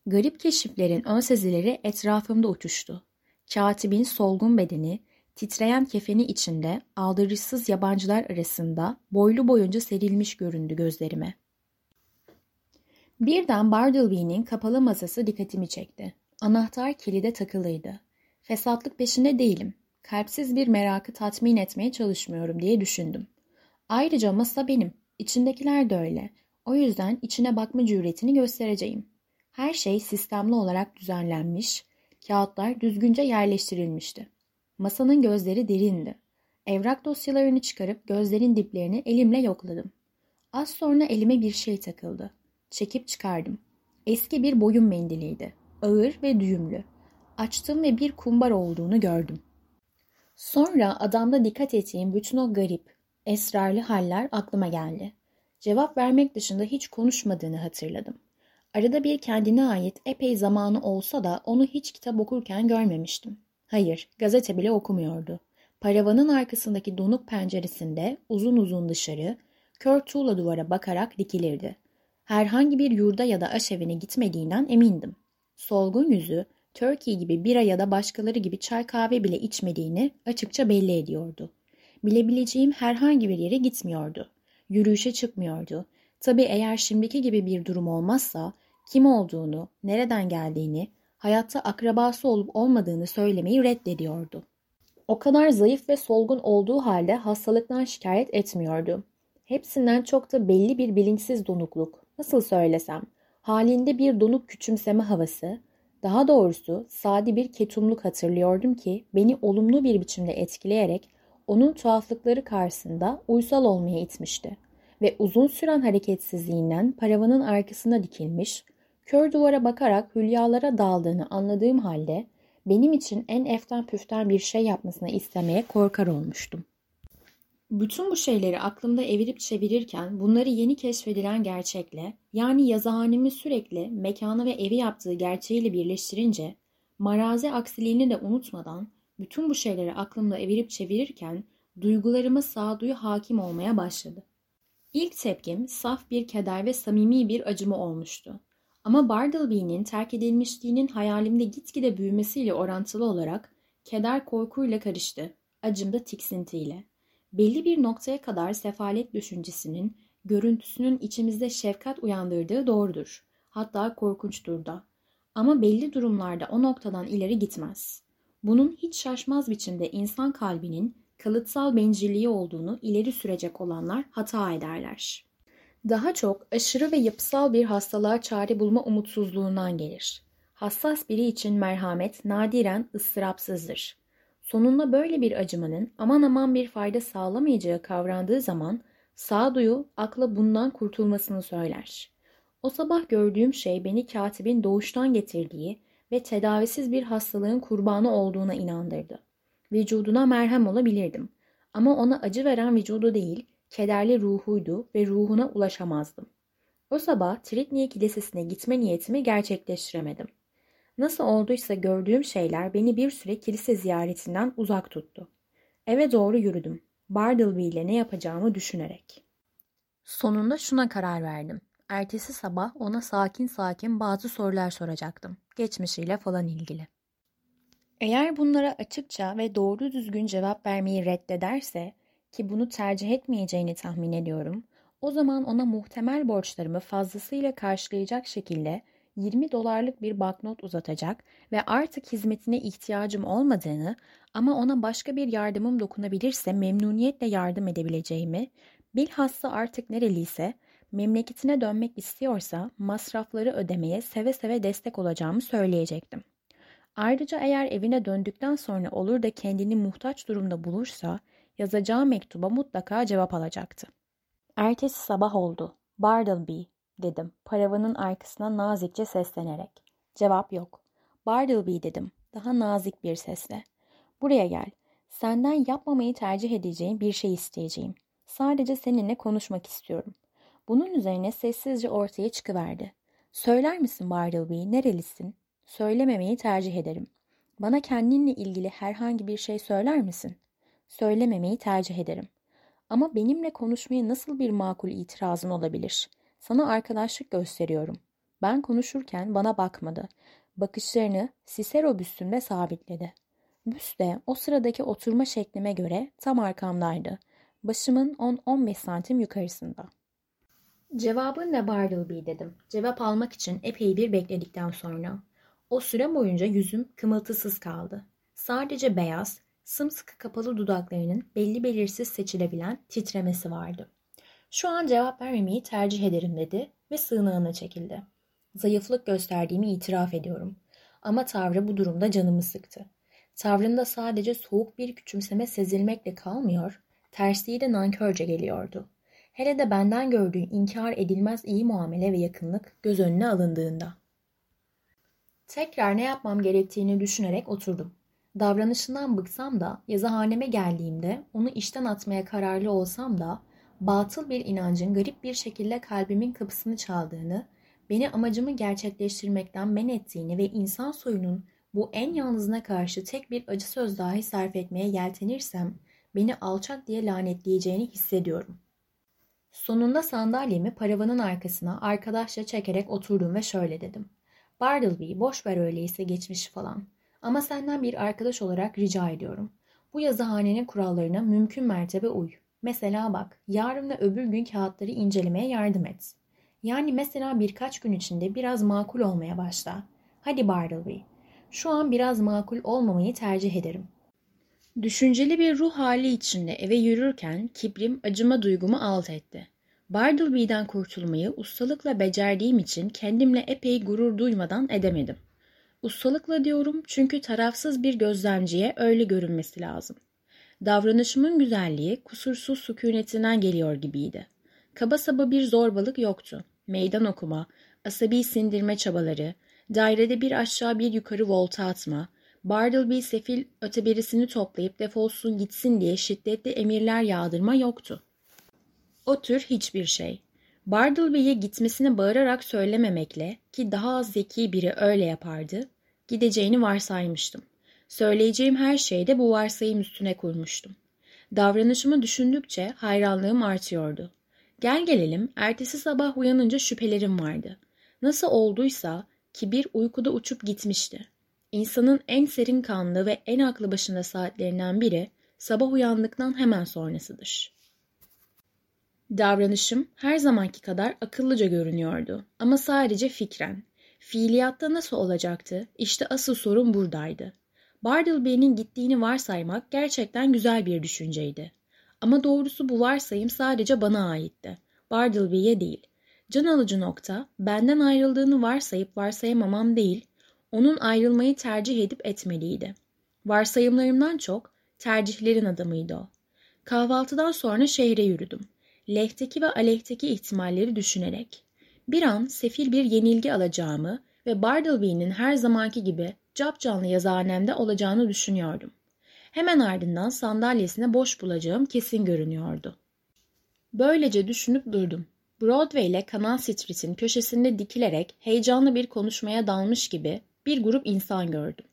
Garip keşiflerin ön sezileri etrafımda uçuştu. Katibin solgun bedeni, titreyen kefeni içinde aldırışsız yabancılar arasında boylu boyunca serilmiş göründü gözlerime. Birden Bartleby'nin kapalı masası dikkatimi çekti. Anahtar kilide takılıydı. Fesatlık peşinde değilim. Kalpsiz bir merakı tatmin etmeye çalışmıyorum diye düşündüm. Ayrıca masa benim. İçindekiler de öyle. O yüzden içine bakma cüretini göstereceğim. Her şey sistemli olarak düzenlenmiş, kağıtlar düzgünce yerleştirilmişti. Masanın gözleri derindi. Evrak dosyalarını çıkarıp gözlerin diplerini elimle yokladım. Az sonra elime bir şey takıldı. Çekip çıkardım. Eski bir boyun mendiliydi. Ağır ve düğümlü. Açtım ve bir kumbar olduğunu gördüm. Sonra adamda dikkat ettiğim bütün o garip, esrarlı haller aklıma geldi. Cevap vermek dışında hiç konuşmadığını hatırladım. Arada bir kendine ait epey zamanı olsa da onu hiç kitap okurken görmemiştim. Hayır, gazete bile okumuyordu. Paravanın arkasındaki donuk penceresinde uzun uzun dışarı, kör tuğla duvara bakarak dikilirdi. Herhangi bir yurda ya da aşevine gitmediğinden emindim. Solgun yüzü, Turkey gibi bira ya da başkaları gibi çay kahve bile içmediğini açıkça belli ediyordu. Bilebileceğim herhangi bir yere gitmiyordu. Yürüyüşe çıkmıyordu. Tabii eğer şimdiki gibi bir durum olmazsa kim olduğunu, nereden geldiğini, hayatta akrabası olup olmadığını söylemeyi reddediyordu. O kadar zayıf ve solgun olduğu halde hastalıktan şikayet etmiyordu. Hepsinden çok da belli bir bilinçsiz donukluk, nasıl söylesem, halinde bir donuk küçümseme havası, daha doğrusu sadi bir ketumluk hatırlıyordum ki beni olumlu bir biçimde etkileyerek onun tuhaflıkları karşısında uysal olmaya itmişti ve uzun süren hareketsizliğinden paravanın arkasına dikilmiş, kör duvara bakarak hülyalara daldığını anladığım halde benim için en eften püften bir şey yapmasını istemeye korkar olmuştum. Bütün bu şeyleri aklımda evirip çevirirken bunları yeni keşfedilen gerçekle, yani yazıhanemi sürekli mekanı ve evi yaptığı gerçeğiyle birleştirince, marazi aksiliğini de unutmadan bütün bu şeyleri aklımda evirip çevirirken duygularıma sağduyu hakim olmaya başladı. İlk tepkim saf bir keder ve samimi bir acıma olmuştu. Ama Bartleby'nin terk edilmişliğinin hayalimde gitgide büyümesiyle orantılı olarak keder korkuyla karıştı, acım da tiksintiyle. Belli bir noktaya kadar sefalet düşüncesinin, görüntüsünün içimizde şefkat uyandırdığı doğrudur. Hatta korkunçtur da. Ama belli durumlarda o noktadan ileri gitmez. Bunun hiç şaşmaz biçimde insan kalbinin kalıtsal bencilliği olduğunu ileri sürecek olanlar hata ederler. Daha çok aşırı ve yapısal bir hastalığa çare bulma umutsuzluğundan gelir. Hassas biri için merhamet nadiren ıstırapsızdır. Sonunda böyle bir acımanın aman aman bir fayda sağlamayacağı kavrandığı zaman sağduyu akla bundan kurtulmasını söyler. O sabah gördüğüm şey beni katibin doğuştan getirdiği ve tedavisiz bir hastalığın kurbanı olduğuna inandırdı. Vücuduna merhem olabilirdim. Ama ona acı veren vücudu değil, kederli ruhuydu ve ruhuna ulaşamazdım. O sabah Tritniye Kilisesi'ne gitme niyetimi gerçekleştiremedim. Nasıl olduysa gördüğüm şeyler beni bir süre kilise ziyaretinden uzak tuttu. Eve doğru yürüdüm. Bartleby ile ne yapacağımı düşünerek. Sonunda şuna karar verdim. Ertesi sabah ona sakin sakin bazı sorular soracaktım. Geçmişiyle falan ilgili. Eğer bunlara açıkça ve doğru düzgün cevap vermeyi reddederse ki bunu tercih etmeyeceğini tahmin ediyorum, o zaman ona muhtemel borçlarımı fazlasıyla karşılayacak şekilde 20 dolarlık bir banknot uzatacak ve artık hizmetine ihtiyacım olmadığını ama ona başka bir yardımım dokunabilirse memnuniyetle yardım edebileceğimi, bilhassa artık nereliyse memleketine dönmek istiyorsa masrafları ödemeye seve seve destek olacağımı söyleyecektim. Ayrıca eğer evine döndükten sonra olur da kendini muhtaç durumda bulursa yazacağı mektuba mutlaka cevap alacaktı. Ertesi sabah oldu. Bartleby dedim paravanın arkasına nazikçe seslenerek. Cevap yok. Bartleby dedim daha nazik bir sesle. Buraya gel. Senden yapmamayı tercih edeceğim bir şey isteyeceğim. Sadece seninle konuşmak istiyorum. Bunun üzerine sessizce ortaya çıkıverdi. Söyler misin Bartleby, nerelisin? Söylememeyi tercih ederim. Bana kendinle ilgili herhangi bir şey söyler misin? Söylememeyi tercih ederim. Ama benimle konuşmaya nasıl bir makul itirazın olabilir? Sana arkadaşlık gösteriyorum. Ben konuşurken bana bakmadı. Bakışlarını Cicero büstünde sabitledi. Büst de o sıradaki oturma şeklime göre tam arkamdaydı. Başımın 10-15 santim yukarısında. Cevabın ne Bartleby dedim. Cevap almak için epey bir bekledikten sonra. O süre boyunca yüzüm kımıltısız kaldı. Sadece beyaz, sımsıkı kapalı dudaklarının belli belirsiz seçilebilen titremesi vardı. Şu an cevap vermemeyi tercih ederim dedi ve sığınağına çekildi. Zayıflık gösterdiğimi itiraf ediyorum. Ama tavrı bu durumda canımı sıktı. Tavrında sadece soğuk bir küçümseme sezilmekle kalmıyor, tersliği de nankörce geliyordu. Hele de benden gördüğü inkar edilmez iyi muamele ve yakınlık göz önüne alındığında. Tekrar ne yapmam gerektiğini düşünerek oturdum. Davranışından bıksam da yazıhaneme geldiğimde onu işten atmaya kararlı olsam da batıl bir inancın garip bir şekilde kalbimin kapısını çaldığını, beni amacımı gerçekleştirmekten men ettiğini ve insan soyunun bu en yalnızına karşı tek bir acı söz dahi sarf etmeye yeltenirsem beni alçak diye lanetleyeceğini hissediyorum. Sonunda sandalyemi paravanın arkasına arkadaşça çekerek oturdum ve şöyle dedim. Bartleby boş ver öyleyse geçmişi falan. Ama senden bir arkadaş olarak rica ediyorum. Bu yazıhanenin kurallarına mümkün mertebe uy. Mesela bak, yarın ve öbür gün kağıtları incelemeye yardım et. Yani mesela birkaç gün içinde biraz makul olmaya başla. Hadi Bartleby. Şu an biraz makul olmamayı tercih ederim. Düşünceli bir ruh hali içinde eve yürürken kibrim acıma duygumu alt etti. Bartleby'den kurtulmayı ustalıkla becerdiğim için kendimle epey gurur duymadan edemedim. Ustalıkla diyorum çünkü tarafsız bir gözlemciye öyle görünmesi lazım. Davranışımın güzelliği kusursuz sükunetinden geliyor gibiydi. Kaba saba bir zorbalık yoktu. Meydan okuma, asabi sindirme çabaları, dairede bir aşağı bir yukarı volta atma, Bartleby sefil öteberisini toplayıp defolsun gitsin diye şiddetli emirler yağdırma yoktu. O tür hiçbir şey. Bartleby'ye gitmesini bağırarak söylememekle ki daha az zeki biri öyle yapardı, gideceğini varsaymıştım. Söyleyeceğim her şeyde bu varsayım üstüne kurmuştum. Davranışımı düşündükçe hayranlığım artıyordu. Gel gelelim ertesi sabah uyanınca şüphelerim vardı. Nasıl olduysa kibir uykuda uçup gitmişti. İnsanın en serin kanlı ve en aklı başında saatlerinden biri sabah uyandıktan hemen sonrasıdır. Davranışım her zamanki kadar akıllıca görünüyordu ama sadece fikren. Fiiliyatta nasıl olacaktı? İşte asıl sorun buradaydı. Bartleby'nin gittiğini varsaymak gerçekten güzel bir düşünceydi. Ama doğrusu bu varsayım sadece bana aitti. Bartleby'ye değil. Can alıcı nokta, benden ayrıldığını varsayıp varsayamamam değil, onun ayrılmayı tercih edip etmeliydi. Varsayımlarımdan çok tercihlerin adamıydı o. Kahvaltıdan sonra şehre yürüdüm. Lehteki ve aleyhteki ihtimalleri düşünerek. Bir an sefil bir yenilgi alacağımı ve Bartleby'nin her zamanki gibi capcanlı yazıhanemde olacağını düşünüyordum. Hemen ardından sandalyesine boş bulacağım kesin görünüyordu. Böylece düşünüp durdum. Broadway ile Canal Street'in köşesinde dikilerek heyecanlı bir konuşmaya dalmış gibi bir grup insan gördüm.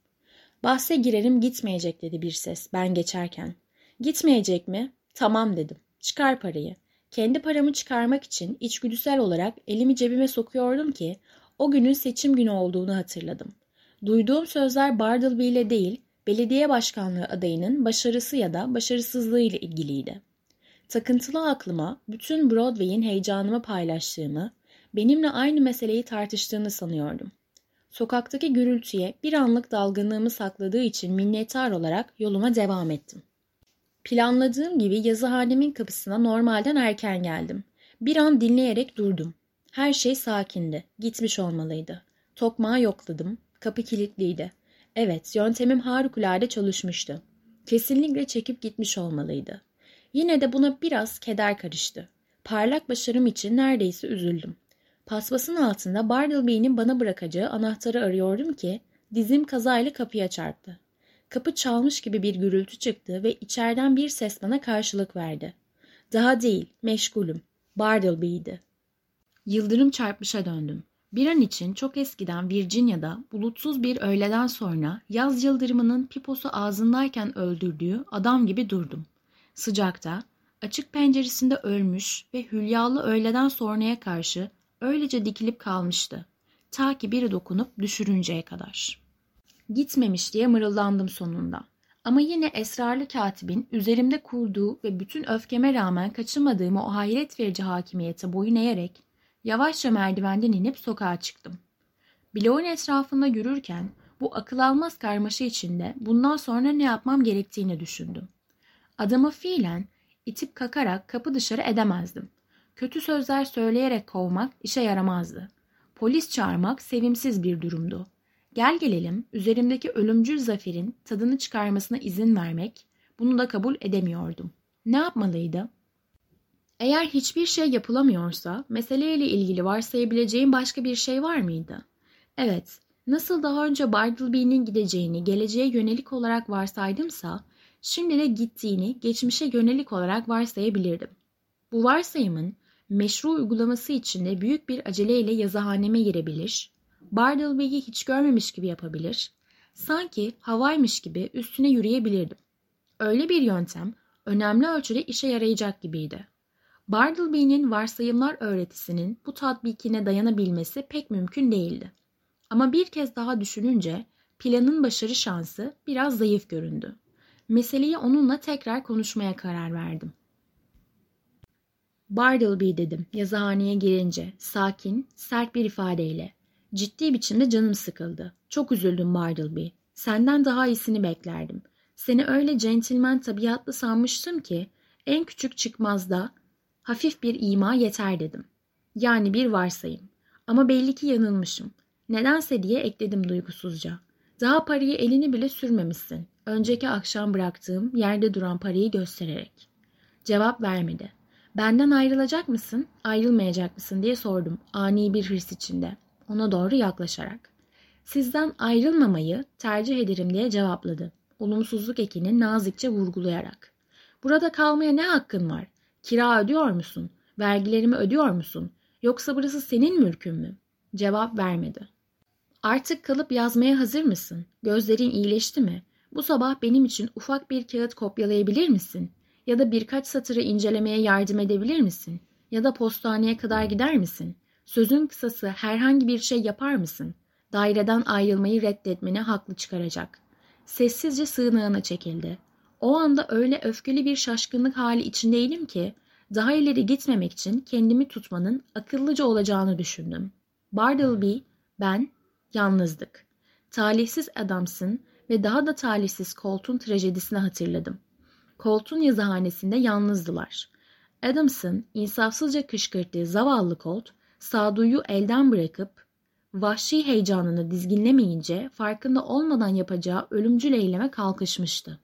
Bahse girerim gitmeyecek dedi bir ses ben geçerken. Gitmeyecek mi? Tamam dedim. Çıkar parayı. Kendi paramı çıkarmak için içgüdüsel olarak elimi cebime sokuyordum ki o günün seçim günü olduğunu hatırladım. Duyduğum sözler Bartleby ile değil, belediye başkanlığı adayının başarısı ya da başarısızlığı ile ilgiliydi. Takıntılı aklıma bütün Broadway'in heyecanımı paylaştığımı, benimle aynı meseleyi tartıştığını sanıyordum. Sokaktaki gürültüye bir anlık dalgınlığımı sakladığı için minnettar olarak yoluma devam ettim. Planladığım gibi yazıhanemin kapısına normalden erken geldim. Bir an dinleyerek durdum. Her şey sakindi. Gitmiş olmalıydı. Tokmağı yokladım. Kapı kilitliydi. Evet, yöntemim harikulade çalışmıştı. Kesinlikle çekip gitmiş olmalıydı. Yine de buna biraz keder karıştı. Parlak başarım için neredeyse üzüldüm. Paspasın altında Bartleby'nin bana bırakacağı anahtarı arıyordum ki dizim kazayla kapıya çarptı. Kapı çalmış gibi bir gürültü çıktı ve içeriden bir ses bana karşılık verdi. Daha değil, meşgulüm. Bartleby'ydi. Yıldırım çarpmışa döndüm. Bir an için çok eskiden Virginia'da bulutsuz bir öğleden sonra yaz yıldırımının piposu ağzındayken öldürdüğü adam gibi durdum. Sıcakta, açık penceresinde ölmüş ve hülyalı öğleden sonraya karşı öylece dikilip kalmıştı. Ta ki biri dokunup düşürünceye kadar. Gitmemiş diye mırıldandım sonunda. Ama yine esrarlı katibin üzerimde kurduğu ve bütün öfkeme rağmen kaçırmadığım o hayret verici hakimiyete boyun eğerek yavaşça merdivenden inip sokağa çıktım. Bloğun etrafında yürürken bu akıl almaz karmaşa içinde bundan sonra ne yapmam gerektiğini düşündüm. Adamı fiilen itip kakarak kapı dışarı edemezdim. Kötü sözler söyleyerek kovmak işe yaramazdı. Polis çağırmak sevimsiz bir durumdu. Gel gelelim üzerimdeki ölümcül zaferin tadını çıkarmasına izin vermek, bunu da kabul edemiyordum. Ne yapmalıydı? Eğer hiçbir şey yapılamıyorsa meseleyle ilgili varsayabileceğim başka bir şey var mıydı? Evet, nasıl daha önce Bartleby'nin gideceğini geleceğe yönelik olarak varsaydımsa, şimdi de gittiğini geçmişe yönelik olarak varsayabilirdim. Bu varsayımın meşru uygulaması içinde büyük bir aceleyle yazıhaneme girebilir, Bartleby'yi hiç görmemiş gibi yapabilir, sanki havaymış gibi üstüne yürüyebilirdim. Öyle bir yöntem önemli ölçüde işe yarayacak gibiydi. Bartleby'nin varsayımlar öğretisinin bu tatbikine dayanabilmesi pek mümkün değildi. Ama bir kez daha düşününce planın başarı şansı biraz zayıf göründü. Meseleyi onunla tekrar konuşmaya karar verdim. Bartleby dedim yazıhaneye girince sakin, sert bir ifadeyle. Ciddi biçimde canım sıkıldı. Çok üzüldüm Bartleby. Senden daha iyisini beklerdim. Seni öyle centilmen tabiatlı sanmıştım ki en küçük çıkmazda hafif bir ima yeter dedim. Yani bir varsayım. Ama belli ki yanılmışım. Nedense diye ekledim duygusuzca. Daha parayı elini bile sürmemişsin. Önceki akşam bıraktığım yerde duran parayı göstererek. Cevap vermedi. Benden ayrılacak mısın, ayrılmayacak mısın diye sordum ani bir hırs içinde. Ona doğru yaklaşarak. Sizden ayrılmamayı tercih ederim diye cevapladı. Olumsuzluk ekini nazikçe vurgulayarak. Burada kalmaya ne hakkın var? Kira ödüyor musun? Vergilerimi ödüyor musun? Yoksa burası senin mülkün mü? Cevap vermedi. Artık kalıp yazmaya hazır mısın? Gözlerin iyileşti mi? Bu sabah benim için ufak bir kağıt kopyalayabilir misin? Ya da birkaç satırı incelemeye yardım edebilir misin? Ya da postaneye kadar gider misin? Sözün kısası herhangi bir şey yapar mısın? Daireden ayrılmayı reddetmeni haklı çıkaracak. Sessizce sığınağına çekildi. O anda öyle öfkeli bir şaşkınlık hali içindeydim ki daha ileri gitmemek için kendimi tutmanın akıllıca olacağını düşündüm. Bartleby, ben, yalnızdık. Talihsiz Adams'ın ve daha da talihsiz Colt'un trajedisini hatırladım. Colt'un yazıhanesinde yalnızdılar. Adams'ın insafsızca kışkırttığı zavallı Colt, sağduyu elden bırakıp vahşi heyecanını dizginlemeyince farkında olmadan yapacağı ölümcül eyleme kalkışmıştı.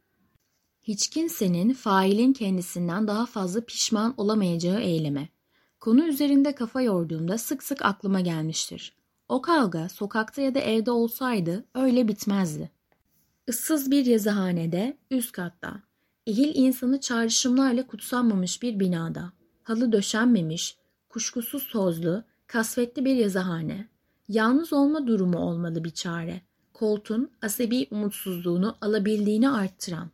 Hiç kimsenin failin kendisinden daha fazla pişman olamayacağı eyleme. Konu üzerinde kafa yorduğumda sık sık aklıma gelmiştir. O kavga sokakta ya da evde olsaydı öyle bitmezdi. Issız bir yazıhanede, üst katta, ehil insanı çağrışımlarla kutsanmamış bir binada, halı döşenmemiş, kuşkusuz tozlu, kasvetli bir yazıhane. Yalnız olma durumu olmalı bir çare. Koltuğun asabi umutsuzluğunu alabildiğini arttıran.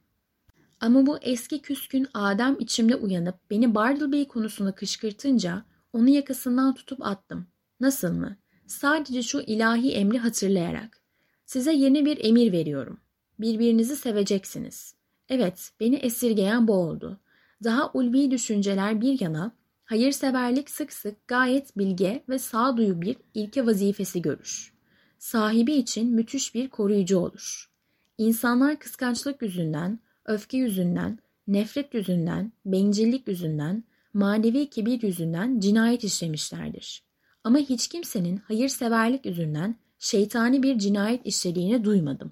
Ama bu eski küskün Adem içimde uyanıp beni Bartleby konusunda kışkırtınca onu yakasından tutup attım. Nasıl mı? Sadece şu ilahi emri hatırlayarak. Size yeni bir emir veriyorum. Birbirinizi seveceksiniz. Evet, beni esirgeyen bu oldu. Daha ulvi düşünceler bir yana, hayırseverlik sık sık gayet bilge ve sağduyu bir ilke vazifesi görür. Sahibi için müthiş bir koruyucu olur. İnsanlar kıskançlık yüzünden, öfke yüzünden, nefret yüzünden, bencillik yüzünden, manevi kibir yüzünden cinayet işlemişlerdir. Ama hiç kimsenin hayırseverlik yüzünden şeytani bir cinayet işlediğini duymadım.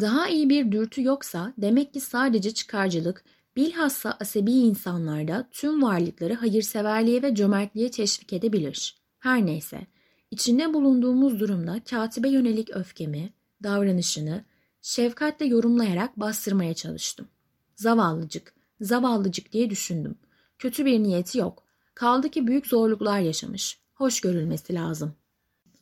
Daha iyi bir dürtü yoksa demek ki sadece çıkarcılık, bilhassa asabi insanlarda tüm varlıkları hayırseverliğe ve cömertliğe teşvik edebilir. Her neyse, içinde bulunduğumuz durumda katibe yönelik öfkemi, davranışını, şefkatle yorumlayarak bastırmaya çalıştım. Zavallıcık, zavallıcık diye düşündüm. Kötü bir niyeti yok. Kaldı ki büyük zorluklar yaşamış. Hoş görülmesi lazım.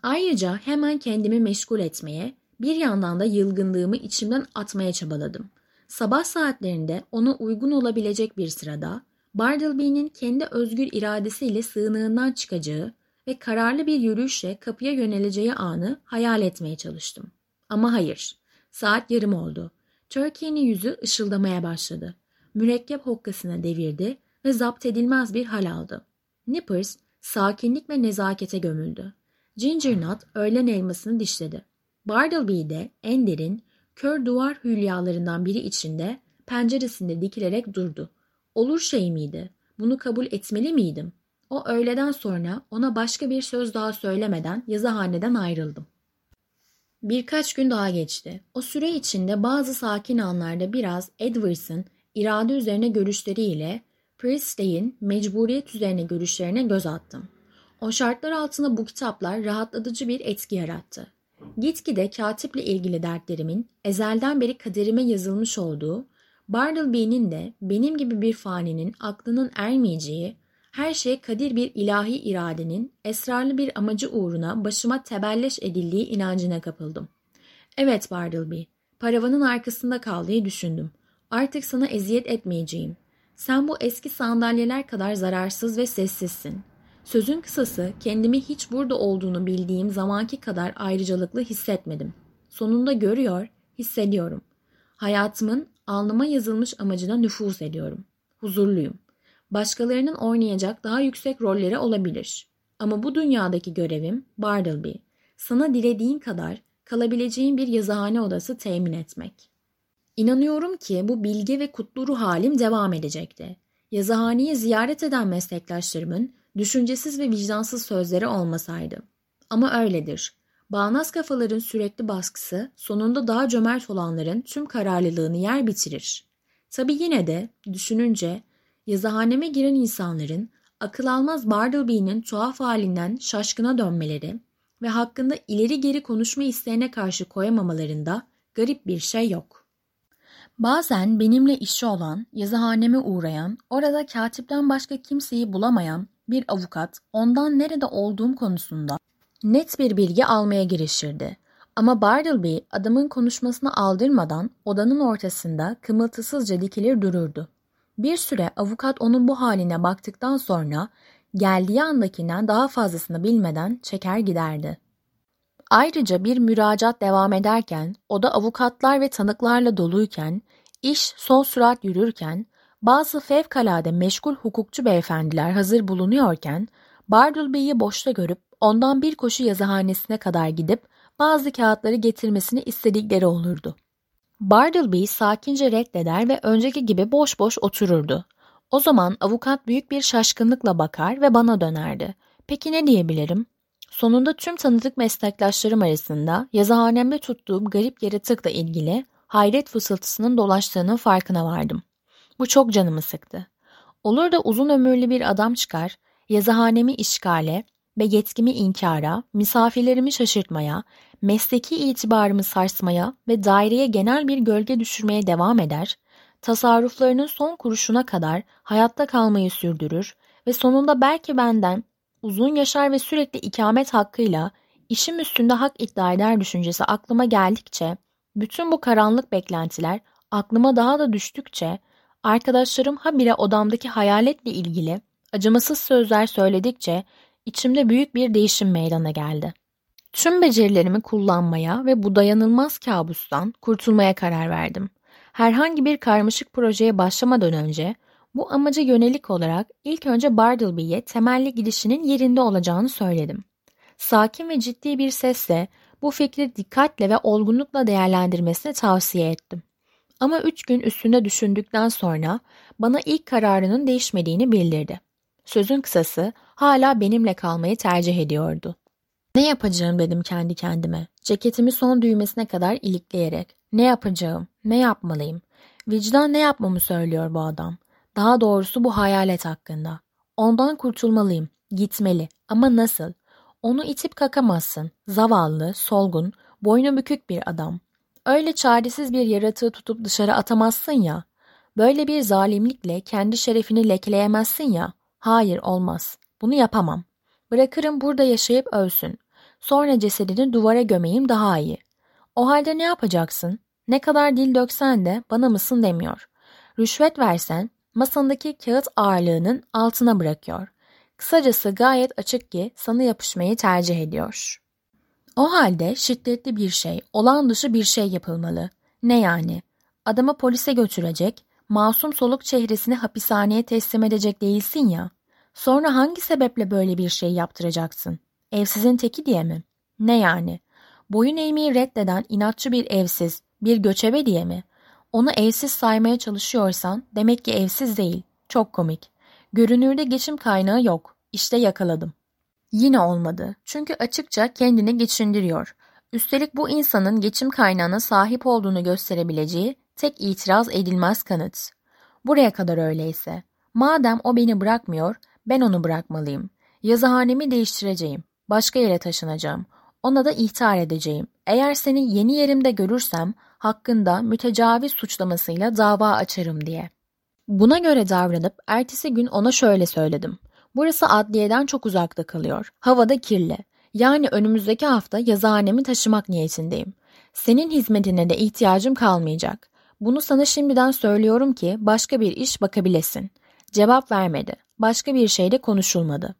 Ayrıca hemen kendimi meşgul etmeye, bir yandan da yılgınlığımı içimden atmaya çabaladım. Sabah saatlerinde ona uygun olabilecek bir sırada, Bartleby'nin kendi özgür iradesiyle sığınığından çıkacağı ve kararlı bir yürüyüşle kapıya yöneleceği anı hayal etmeye çalıştım. Ama hayır, Saat yarım oldu. Turkey'nin yüzü ışıldamaya başladı. Mürekkep hokkasına devirdi ve zapt edilmez bir hal aldı. Nippers sakinlik ve nezakete gömüldü. Ginger Nut öğlen elmasını dişledi. Bartleby de en derin, kör duvar hülyalarından biri içinde penceresinde dikilerek durdu. Olur şey miydi? Bunu kabul etmeli miydim? O öğleden sonra ona başka bir söz daha söylemeden yazıhaneden ayrıldım. Birkaç gün daha geçti. O süre içinde bazı sakin anlarda biraz Edwards'ın irade üzerine görüşleriyle Priestley'in mecburiyet üzerine görüşlerine göz attım. O şartlar altında bu kitaplar rahatlatıcı bir etki yarattı. Gitgide katiple ilgili dertlerimin ezelden beri kaderime yazılmış olduğu, Bartleby'nin de benim gibi bir faninin aklının ermeyeceği her şey kadir bir ilahi iradenin esrarlı bir amacı uğruna başıma tebelleş edildiği inancına kapıldım. Evet Bartleby, paravanın arkasında kal diye düşündüm. Artık sana eziyet etmeyeceğim. Sen bu eski sandalyeler kadar zararsız ve sessizsin. Sözün kısası kendimi hiç burada olduğunu bildiğim zamanki kadar ayrıcalıklı hissetmedim. Sonunda görüyor, hissediyorum. Hayatımın alnıma yazılmış amacına nüfuz ediyorum. Huzurluyum. Başkalarının oynayacak daha yüksek rolleri olabilir. Ama bu dünyadaki görevim Bartleby. Sana dilediğin kadar kalabileceğin bir yazıhane odası temin etmek. İnanıyorum ki bu bilge ve kutlu ruh halim devam edecekti. Yazıhaneyi ziyaret eden meslektaşlarımın düşüncesiz ve vicdansız sözleri olmasaydı. Ama öyledir. Bağnaz kafaların sürekli baskısı sonunda daha cömert olanların tüm kararlılığını yer bitirir. Tabi yine de düşününce yazıhaneme giren insanların akıl almaz Bartleby'nin tuhaf halinden şaşkına dönmeleri, ve hakkında ileri geri konuşma isteğine karşı koyamamalarında garip bir şey yok. Bazen benimle işi olan, yazıhaneme uğrayan, orada katipten başka kimseyi bulamayan bir avukat ondan nerede olduğum konusunda net bir bilgi almaya girişirdi. Ama Bartleby adamın konuşmasını aldırmadan odanın ortasında kımıltısızca dikilir dururdu. Bir süre avukat onun bu haline baktıktan sonra geldiği andakinden daha fazlasını bilmeden çeker giderdi. Ayrıca bir müracaat devam ederken, oda avukatlar ve tanıklarla doluyken, iş son sürat yürürken, bazı fevkalade meşgul hukukçu beyefendiler hazır bulunuyorken, Bartleby'yi boşta görüp ondan bir koşu yazıhanesine kadar gidip bazı kağıtları getirmesini istedikleri olurdu. Bartleby sakince reddeder ve önceki gibi boş boş otururdu. O zaman avukat büyük bir şaşkınlıkla bakar ve bana dönerdi. Peki ne diyebilirim? Sonunda tüm tanıdık meslektaşlarım arasında yazıhanemde tuttuğum garip yaratıkla ilgili hayret fısıltısının dolaştığının farkına vardım. Bu çok canımı sıktı. Olur da uzun ömürlü bir adam çıkar, yazıhanemi işgale ve yetkimi inkara, misafirlerimi şaşırtmaya, mesleki itibarımı sarsmaya ve daireye genel bir gölge düşürmeye devam eder, tasarruflarının son kuruşuna kadar hayatta kalmayı sürdürür ve sonunda belki benden uzun yaşar ve sürekli ikamet hakkıyla işim üstünde hak iddia eder düşüncesi aklıma geldikçe, bütün bu karanlık beklentiler aklıma daha da düştükçe, arkadaşlarım habire odamdaki hayaletle ilgili acımasız sözler söyledikçe içimde büyük bir değişim meydana geldi. Tüm becerilerimi kullanmaya ve bu dayanılmaz kabustan kurtulmaya karar verdim. Herhangi bir karmaşık projeye başlamadan önce bu amaca yönelik olarak ilk önce Bartleby'ye temelli gidişinin yerinde olacağını söyledim. Sakin ve ciddi bir sesle bu fikri dikkatle ve olgunlukla değerlendirmesini tavsiye ettim. Ama üç gün üstünde düşündükten sonra bana ilk kararının değişmediğini bildirdi. Sözün kısası hala benimle kalmayı tercih ediyordu. Ne yapacağım dedim kendi kendime. Ceketimi son düğmesine kadar ilikleyerek. Ne yapacağım? Ne yapmalıyım? Vicdan ne yapmamı söylüyor bu adam? Daha doğrusu bu hayalet hakkında. Ondan kurtulmalıyım. Gitmeli. Ama nasıl? Onu itip kakamazsın. Zavallı, solgun, boynu bükük bir adam. Öyle çaresiz bir yaratığı tutup dışarı atamazsın ya. Böyle bir zalimlikle kendi şerefini lekeleyemezsin ya. Hayır olmaz. Bunu yapamam. Bırakırım burada yaşayıp ölsün. Sonra cesedini duvara gömeyim daha iyi. O halde ne yapacaksın? Ne kadar dil döksen de bana mısın demiyor. Rüşvet versen masandaki kağıt ağırlığının altına bırakıyor. Kısacası gayet açık ki sana yapışmayı tercih ediyor. O halde şiddetli bir şey, olan dışı bir şey yapılmalı. Ne yani? Adamı polise götürecek, masum soluk çehresini hapishaneye teslim edecek değilsin ya. Sonra hangi sebeple böyle bir şey yaptıracaksın? Evsizin teki diye mi? Ne yani? Boyun eğmeyi reddeden inatçı bir evsiz, bir göçebe diye mi? Onu evsiz saymaya çalışıyorsan demek ki evsiz değil. Çok komik. Görünürde geçim kaynağı yok. İşte yakaladım. Yine olmadı. Çünkü açıkça kendini geçindiriyor. Üstelik bu insanın geçim kaynağına sahip olduğunu gösterebileceği tek itiraz edilmez kanıt. Buraya kadar öyleyse. Madem o beni bırakmıyor, ben onu bırakmalıyım. Yazıhanemi değiştireceğim. Başka yere taşınacağım. Ona da ihtar edeceğim. Eğer seni yeni yerimde görürsem hakkında mütecaviz suçlamasıyla dava açarım diye. Buna göre davranıp ertesi gün ona şöyle söyledim. Burası adliyeden çok uzakta kalıyor. Havada kirli. Yani önümüzdeki hafta yazıhanemi taşımak niyetindeyim. Senin hizmetine de ihtiyacım kalmayacak. Bunu sana şimdiden söylüyorum ki başka bir iş bakabilesin. Cevap vermedi. Başka bir şeyde konuşulmadı.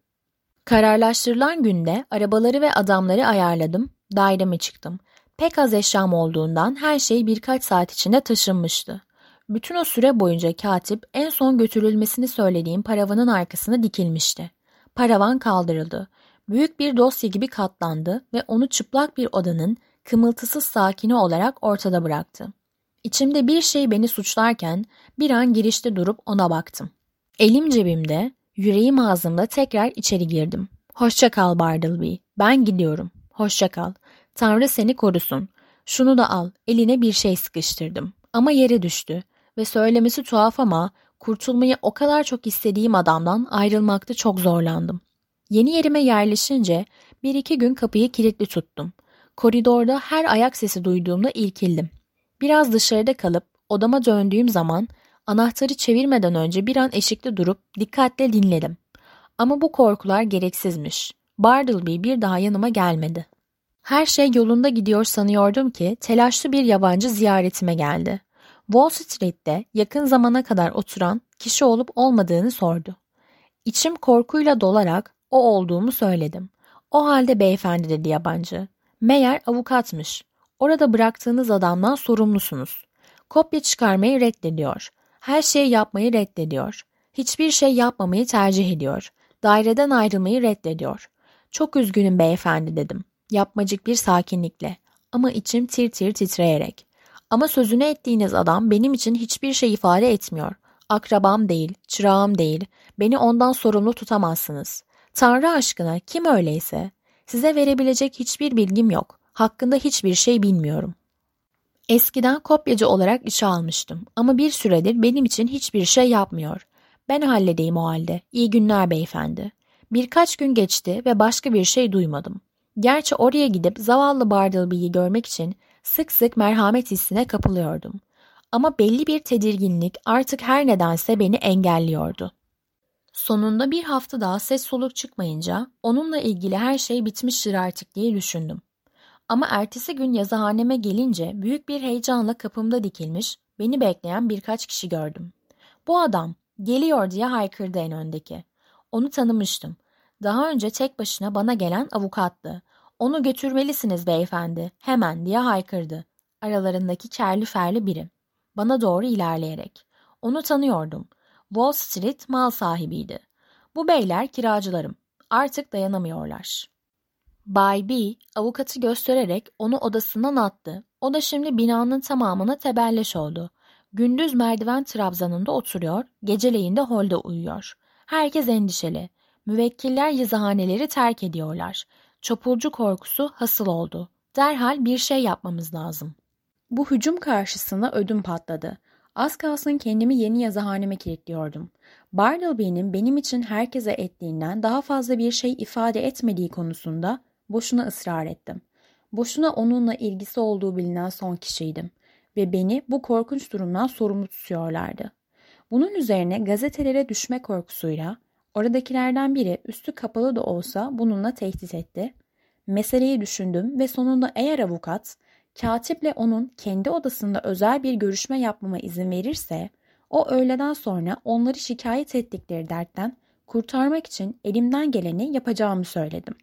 Kararlaştırılan günde arabaları ve adamları ayarladım, daireme çıktım. Pek az eşyam olduğundan her şey birkaç saat içinde taşınmıştı. Bütün o süre boyunca katip en son götürülmesini söylediğim paravanın arkasına dikilmişti. Paravan kaldırıldı. Büyük bir dosya gibi katlandı ve onu çıplak bir odanın kımıltısız sakini olarak ortada bıraktı. İçimde bir şey beni suçlarken bir an girişte durup ona baktım. Elim cebimde, yüreğim ağzımda tekrar içeri girdim. Hoşça kal Bartleby. Ben gidiyorum. Hoşça kal. Tanrı seni korusun. Şunu da al. Eline bir şey sıkıştırdım. Ama yere düştü. Ve söylemesi tuhaf ama kurtulmayı o kadar çok istediğim adamdan ayrılmakta çok zorlandım. Yeni yerime yerleşince Bir iki gün kapıyı kilitli tuttum. Koridorda her ayak sesi duyduğumda irkildim. Biraz dışarıda kalıp odama döndüğüm zaman anahtarı çevirmeden önce bir an eşikte durup dikkatle dinledim. Ama bu korkular gereksizmiş. Bartleby bir daha yanıma gelmedi. Her şey yolunda gidiyor sanıyordum ki telaşlı bir yabancı ziyaretime geldi. Wall Street'te yakın zamana kadar oturan kişi olup olmadığını sordu. İçim korkuyla dolarak o olduğumu söyledim. O halde beyefendi dedi yabancı. Meğer avukatmış. Orada bıraktığınız adamdan sorumlusunuz. Kopya çıkarmayı reddediyor. Her şeyi yapmayı reddediyor. Hiçbir şey yapmamayı tercih ediyor. Daireden ayrılmayı reddediyor. Çok üzgünüm beyefendi dedim. Yapmacık bir sakinlikle. Ama içim tir tir titreyerek. Ama sözünü ettiğiniz adam benim için hiçbir şey ifade etmiyor. Akrabam değil, çırağım değil. Beni ondan sorumlu tutamazsınız. Tanrı aşkına kim öyleyse? Size verebilecek hiçbir bilgim yok. Hakkında hiçbir şey bilmiyorum. Eskiden kopyacı olarak işe almıştım ama bir süredir benim için hiçbir şey yapmıyor. Ben halledeyim o halde. İyi günler beyefendi. Birkaç gün geçti ve başka bir şey duymadım. Gerçi oraya gidip zavallı Bartleby'yi görmek için sık sık merhamet hissine kapılıyordum. Ama belli bir tedirginlik artık her nedense beni engelliyordu. Sonunda bir hafta daha ses soluk çıkmayınca onunla ilgili her şey bitmiştir artık diye düşündüm. Ama ertesi gün yazıhaneme gelince büyük bir heyecanla kapımda dikilmiş, beni bekleyen birkaç kişi gördüm. Bu adam, geliyor diye haykırdı en öndeki. Onu tanımıştım. Daha önce tek başına bana gelen avukattı. Onu götürmelisiniz beyefendi, hemen diye haykırdı. Aralarındaki kerli ferli biri. Bana doğru ilerleyerek. Onu tanıyordum. Wall Street mal sahibiydi. Bu beyler kiracılarım. Artık dayanamıyorlar. Bay B avukatı göstererek onu odasından attı. O da şimdi binanın tamamına tebelleş oldu. Gündüz merdiven trabzanında oturuyor, geceleyin de holde uyuyor. Herkes endişeli. Müvekkiller yazıhaneleri terk ediyorlar. Çopulcu korkusu hasıl oldu. Derhal bir şey yapmamız lazım. Bu hücum karşısında ödüm patladı. Az kalsın kendimi yeni yazıhaneme kilitliyordum. Bartleby'nin benim için herkese ettiğinden daha fazla bir şey ifade etmediği konusunda boşuna ısrar ettim. Boşuna onunla ilgisi olduğu bilinen son kişiydim ve beni bu korkunç durumdan sorumlu tutuyorlardı. Bunun üzerine gazetelere düşme korkusuyla oradakilerden biri üstü kapalı da olsa bununla tehdit etti. Meseleyi düşündüm ve sonunda eğer avukat katiple onun kendi odasında özel bir görüşme yapmama izin verirse o öğleden sonra onları şikayet ettikleri dertten kurtarmak için elimden geleni yapacağımı söyledim.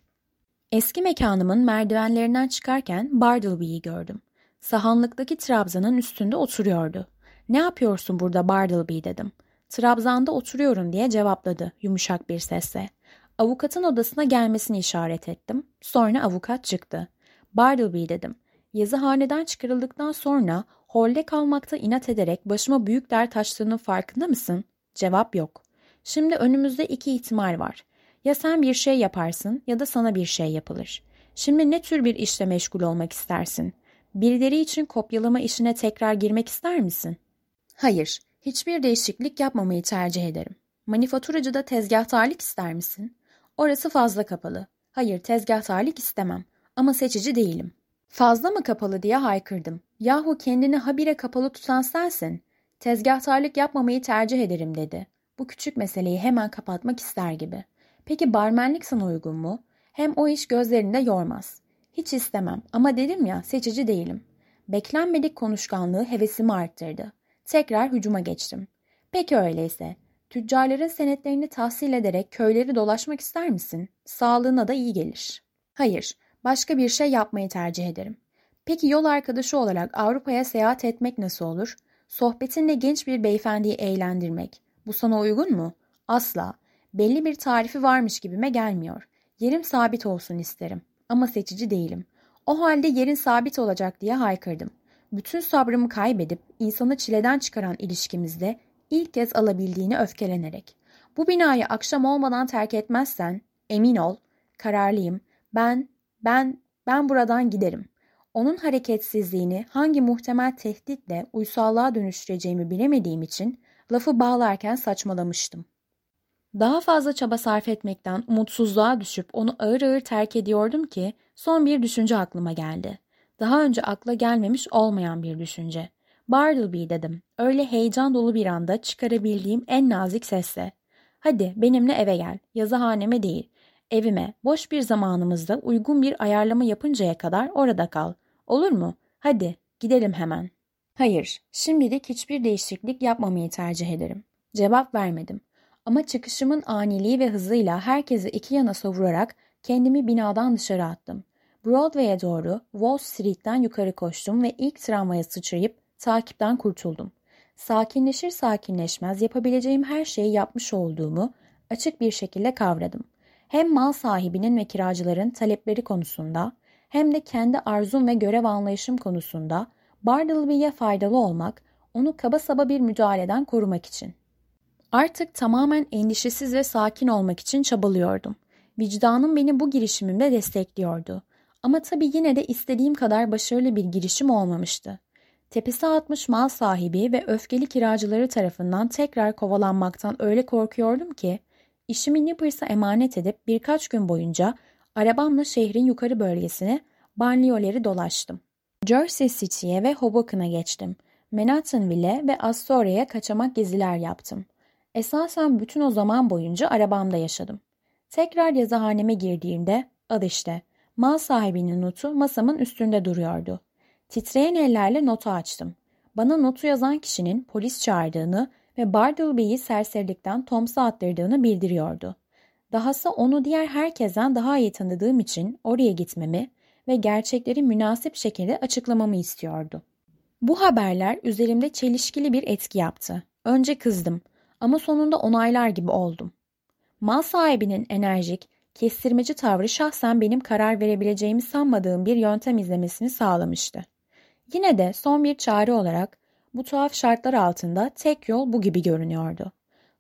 Eski mekanımın merdivenlerinden çıkarken Bartleby'yi gördüm. Sahanlıktaki trabzanın üstünde oturuyordu. Ne yapıyorsun burada Bartleby dedim. Trabzanda oturuyorum diye cevapladı yumuşak bir sesle. Avukatın odasına gelmesini işaret ettim. Sonra avukat çıktı. Bartleby dedim. Yazıhaneden çıkarıldıktan sonra holde kalmakta inat ederek başıma büyük dert açtığının farkında mısın? Cevap yok. Şimdi önümüzde iki ihtimal var. Ya sen bir şey yaparsın ya da sana bir şey yapılır. Şimdi ne tür bir işle meşgul olmak istersin? Birileri için kopyalama işine tekrar girmek ister misin? Hayır, hiçbir değişiklik yapmamayı tercih ederim. Manifaturacıda tezgahtarlık ister misin? Orası fazla kapalı. Hayır, tezgahtarlık istemem ama seçici değilim. Fazla mı kapalı diye haykırdım. Yahu kendini habire kapalı tutan sensin. Tezgahtarlık yapmamayı tercih ederim dedi. Bu küçük meseleyi hemen kapatmak ister gibi. Peki barmenlik sana uygun mu? Hem o iş gözlerinde yormaz. Hiç istemem ama dedim ya seçici değilim. Beklenmedik konuşkanlığı hevesimi arttırdı. Tekrar hücuma geçtim. Peki öyleyse. Tüccarların senetlerini tahsil ederek köyleri dolaşmak ister misin? Sağlığına da iyi gelir. Hayır, başka bir şey yapmayı tercih ederim. Peki yol arkadaşı olarak Avrupa'ya seyahat etmek nasıl olur? Sohbetinle genç bir beyefendiyi eğlendirmek. Bu sana uygun mu? Asla. Belli bir tarifi varmış gibime gelmiyor. Yerim sabit olsun isterim. Ama seçici değilim. O halde yerin sabit olacak diye haykırdım. Bütün sabrımı kaybedip insanı çileden çıkaran ilişkimizde ilk kez alabildiğini öfkelenerek. Bu binayı akşam olmadan terk etmezsen emin ol, kararlıyım. Ben, ben, ben buradan giderim. Onun hareketsizliğini hangi muhtemel tehditle uysallığa dönüştüreceğimi bilemediğim için lafı bağlarken saçmalamıştım. Daha fazla çaba sarf etmekten umutsuzluğa düşüp onu ağır ağır terk ediyordum ki son bir düşünce aklıma geldi. Daha önce akla gelmemiş olmayan bir düşünce. Bartleby dedim. Öyle heyecan dolu bir anda çıkarabildiğim en nazik sesle. Hadi benimle eve gel. Yazıhaneme değil. Evime boş bir zamanımızda uygun bir ayarlama yapıncaya kadar orada kal. Olur mu? Hadi gidelim hemen. Hayır, şimdilik hiçbir değişiklik yapmamayı tercih ederim. Cevap vermedim. Ama çıkışımın aniliği ve hızıyla herkesi iki yana savurarak kendimi binadan dışarı attım. Broadway'e doğru Wall Street'ten yukarı koştum ve ilk tramvaya sıçrayıp takipten kurtuldum. Sakinleşir sakinleşmez yapabileceğim her şeyi yapmış olduğumu açık bir şekilde kavradım. Hem mal sahibinin ve kiracıların talepleri konusunda hem de kendi arzum ve görev anlayışım konusunda Bartleby'ye faydalı olmak, onu kaba saba bir müdahaleden korumak için. Artık tamamen endişesiz ve sakin olmak için çabalıyordum. Vicdanım beni bu girişimimde destekliyordu. Ama tabii yine de istediğim kadar başarılı bir girişim olmamıştı. Tepesi atmış mal sahibi ve öfkeli kiracıları tarafından tekrar kovalanmaktan öyle korkuyordum ki, işimi Nippers'a emanet edip birkaç gün boyunca arabamla şehrin yukarı bölgesine banliyoleri dolaştım. Jersey City'ye ve Hoboken'a geçtim. Manhattanville ve Astoria'ya kaçamak geziler yaptım. Esasen bütün o zaman boyunca arabamda yaşadım. Tekrar yazıhaneme girdiğimde, al işte, mal sahibinin notu masamın üstünde duruyordu. Titreyen ellerle notu açtım. Bana notu yazan kişinin polis çağırdığını ve Bartleby'yi serserilikten Toms'a attırdığını bildiriyordu. Dahası onu diğer herkesten daha iyi tanıdığım için oraya gitmemi ve gerçekleri münasip şekilde açıklamamı istiyordu. Bu haberler üzerimde çelişkili bir etki yaptı. Önce kızdım ama sonunda onaylar gibi oldum. Mal sahibinin enerjik, kestirmeci tavrı şahsen benim karar verebileceğimi sanmadığım bir yöntem izlemesini sağlamıştı. Yine de son bir çare olarak bu tuhaf şartlar altında tek yol bu gibi görünüyordu.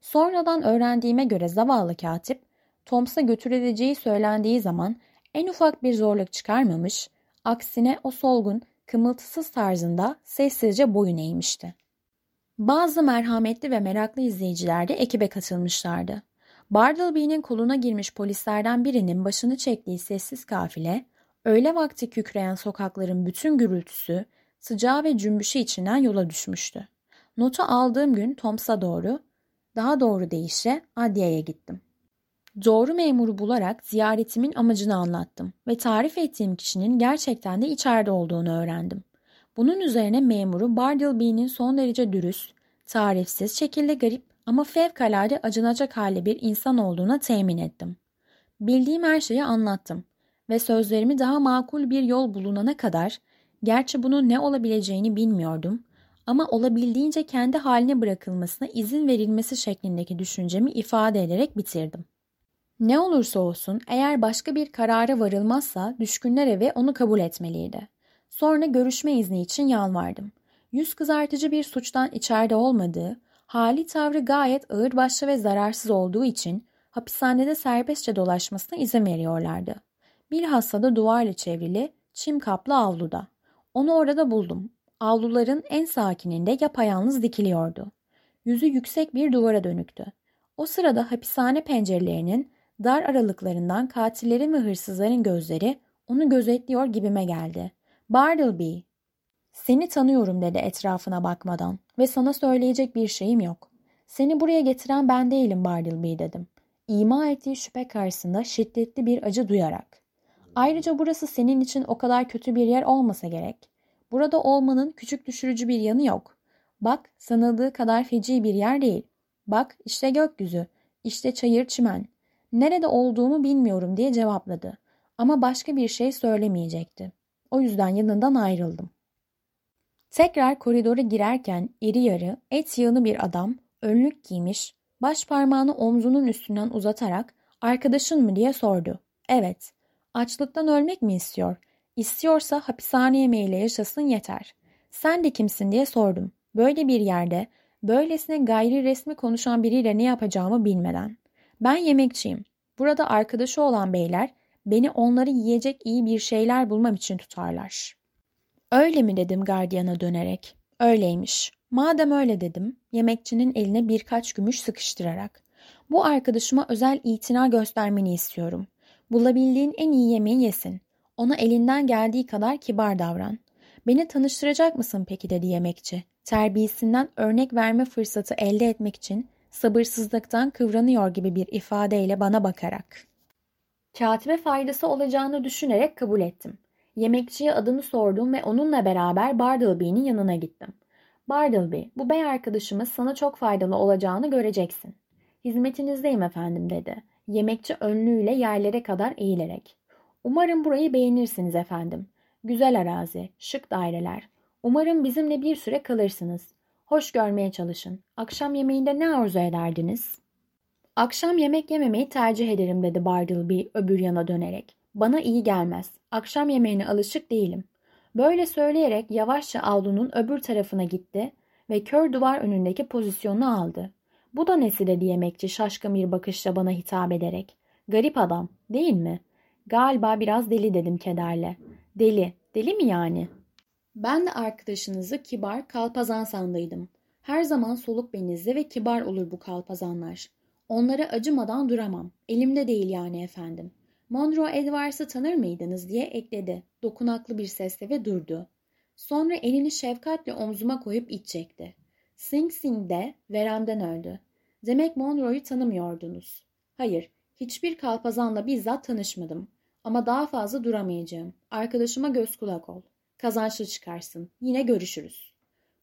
Sonradan öğrendiğime göre zavallı katip, Toms'a götürüleceği söylendiği zaman en ufak bir zorluk çıkarmamış, aksine o solgun, kımıltısız tarzında sessizce boyun eğmişti. Bazı merhametli ve meraklı izleyiciler de ekibe katılmışlardı. Bartleby'nin koluna girmiş polislerden birinin başını çektiği sessiz kafile, öğle vakti kükreyen sokakların bütün gürültüsü, sıcağı ve cümbüşü içinden yola düşmüştü. Notu aldığım gün Toms'a doğru, daha doğru deyişle adliyeye gittim. Doğru memuru bularak ziyaretimin amacını anlattım ve tarif ettiğim kişinin gerçekten de içeride olduğunu öğrendim. Bunun üzerine memuru Bartleby'nin son derece dürüst, tarifsiz şekilde garip ama fevkalade acınacak hali bir insan olduğuna temin ettim. Bildiğim her şeyi anlattım ve sözlerimi daha makul bir yol bulunana kadar, gerçi bunun ne olabileceğini bilmiyordum ama olabildiğince kendi haline bırakılmasına izin verilmesi şeklindeki düşüncemi ifade ederek bitirdim. Ne olursa olsun eğer başka bir karara varılmazsa düşkünler evi onu kabul etmeliydi. Sonra görüşme izni için yalvardım. Yüz kızartıcı bir suçtan içeride olmadığı, hali tavrı gayet ağırbaşlı ve zararsız olduğu için hapishanede serbestçe dolaşmasına izin veriyorlardı. Bilhassa da duvarla çevrili, çim kaplı avluda. Onu orada buldum. Avluların en sakininde yapayalnız dikiliyordu. Yüzü yüksek bir duvara dönüktü. O sırada hapishane pencerelerinin dar aralıklarından katillerin ve hırsızların gözleri onu gözetliyor gibime geldi. Bartleby, seni tanıyorum dedi etrafına bakmadan ve sana söyleyecek bir şeyim yok. Seni buraya getiren ben değilim Bartleby dedim. İma ettiği şüphe karşısında şiddetli bir acı duyarak. Ayrıca burası senin için o kadar kötü bir yer olmasa gerek. Burada olmanın küçük düşürücü bir yanı yok. Bak sanıldığı kadar feci bir yer değil. Bak işte gökyüzü, işte çayır çimen. Nerede olduğumu bilmiyorum diye cevapladı. Ama başka bir şey söylemeyecekti. O yüzden yanından ayrıldım. Tekrar koridora girerken iri yarı, et yığını bir adam, önlük giymiş, baş parmağını omzunun üstünden uzatarak arkadaşın mı diye sordu. Evet, açlıktan ölmek mi istiyor? İstiyorsa hapishane yemeğiyle yaşasın yeter. Sen de kimsin diye sordum. Böyle bir yerde, böylesine gayri resmi konuşan biriyle ne yapacağımı bilmeden. Ben yemekçiyim. Burada arkadaşı olan beyler beni onları yiyecek iyi bir şeyler bulmam için tutarlar. Öyle mi dedim gardiyana dönerek. Öyleymiş. Madem öyle dedim, yemekçinin eline birkaç gümüş sıkıştırarak. Bu arkadaşıma özel itina göstermeni istiyorum. Bulabildiğin en iyi yemeği yesin. Ona elinden geldiği kadar kibar davran. Beni tanıştıracak mısın peki dedi yemekçi. Terbiyesinden örnek verme fırsatı elde etmek için sabırsızlıktan kıvranıyor gibi bir ifadeyle bana bakarak. Katibe faydası olacağını düşünerek kabul ettim. Yemekçiye adını sordum ve onunla beraber Bartleby'nin yanına gittim. Bartleby, bu bey arkadaşımız sana çok faydalı olacağını göreceksin. Hizmetinizdeyim efendim dedi. Yemekçi önlüğüyle yerlere kadar eğilerek. Umarım burayı beğenirsiniz efendim. Güzel arazi, şık daireler. Umarım bizimle bir süre kalırsınız. Hoş görmeye çalışın. Akşam yemeğinde ne arzu ederdiniz? Akşam yemek yememeyi tercih ederim dedi Bartleby öbür yana dönerek. Bana iyi gelmez. Akşam yemeğine alışık değilim. Böyle söyleyerek yavaşça avlunun öbür tarafına gitti ve kör duvar önündeki pozisyonunu aldı. Bu da nesi dedi yemekçi şaşkın bir bakışla bana hitap ederek. Garip adam değil mi? Galiba biraz deli dedim kederle. Deli, deli mi yani? Ben de arkadaşınızı kibar kalpazan sandıydım. Her zaman soluk benizli ve kibar olur bu kalpazanlar. Onlara acımadan duramam. Elimde değil yani efendim. Monroe Edwards'ı tanır mıydınız diye ekledi. Dokunaklı bir sesle ve durdu. Sonra elini şefkatle omzuma koyup iç çekti. Sing Sing de veremden öldü. Demek Monroe'yu tanımıyordunuz. Hayır, hiçbir kalpazanla bizzat tanışmadım. Ama daha fazla duramayacağım. Arkadaşıma göz kulak ol. Kazançlı çıkarsın. Yine görüşürüz.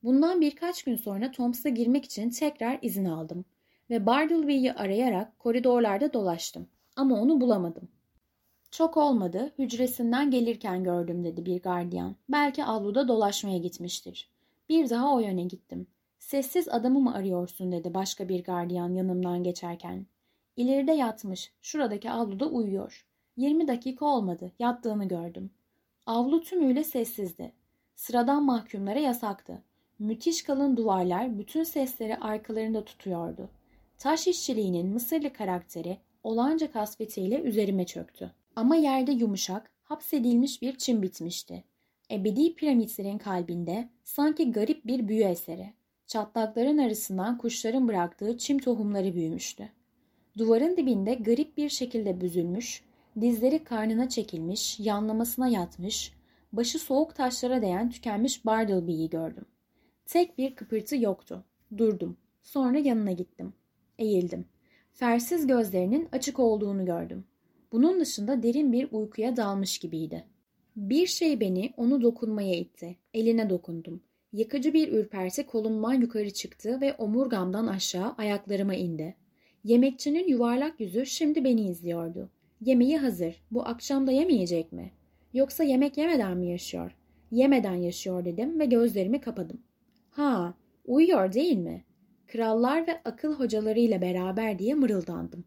Bundan birkaç gün sonra Thomps'a girmek için tekrar izin aldım. Ve Bartleby'yi arayarak koridorlarda dolaştım. Ama onu bulamadım. Çok olmadı, hücresinden gelirken gördüm dedi bir gardiyan. Belki avluda dolaşmaya gitmiştir. Bir daha o yöne gittim. Sessiz adamı mı arıyorsun dedi başka bir gardiyan yanımdan geçerken. İleride yatmış, şuradaki avluda uyuyor. Yirmi dakika olmadı, yattığını gördüm. Avlu tümüyle sessizdi. Sıradan mahkumlara yasaktı. Müthiş kalın duvarlar bütün sesleri arkalarında tutuyordu. Taş işçiliğinin Mısırlı karakteri olanca kasvetiyle üzerime çöktü. Ama yerde yumuşak, hapsedilmiş bir çim bitmişti. Ebedi piramitlerin kalbinde sanki garip bir büyü eseri. Çatlakların arasından kuşların bıraktığı çim tohumları büyümüştü. Duvarın dibinde garip bir şekilde büzülmüş, dizleri karnına çekilmiş, yanlamasına yatmış, başı soğuk taşlara değen tükenmiş Bartleby'yi gördüm. Tek bir kıpırtı yoktu. Durdum. Sonra yanına gittim. Eğildim. Fersiz gözlerinin açık olduğunu gördüm. Bunun dışında derin bir uykuya dalmış gibiydi. Bir şey beni onu dokunmaya itti. Eline dokundum. Yıkıcı bir ürperti kolumdan yukarı çıktı ve omurgamdan aşağı ayaklarıma indi. Yemekçinin yuvarlak yüzü şimdi beni izliyordu. Yemeği hazır. Bu akşam da yemeyecek mi? Yoksa yemek yemeden mi yaşıyor? Yemeden yaşıyor dedim ve gözlerimi kapadım. Ha, uyuyor değil mi? Krallar ve akıl hocalarıyla beraber diye mırıldandım.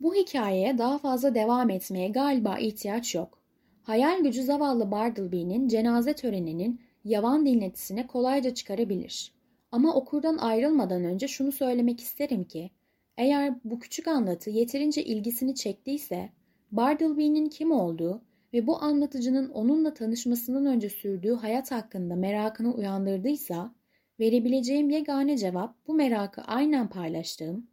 Bu hikayeye daha fazla devam etmeye galiba ihtiyaç yok. Hayal gücü zavallı Bartleby'nin cenaze töreninin yavan dinletisine kolayca çıkarabilir. Ama okurdan ayrılmadan önce şunu söylemek isterim ki, eğer bu küçük anlatı yeterince ilgisini çektiyse, Bartleby'nin kim olduğu ve bu anlatıcının onunla tanışmasından önce sürdüğü hayat hakkında merakını uyandırdıysa, verebileceğim yegane cevap bu merakı aynen paylaştığım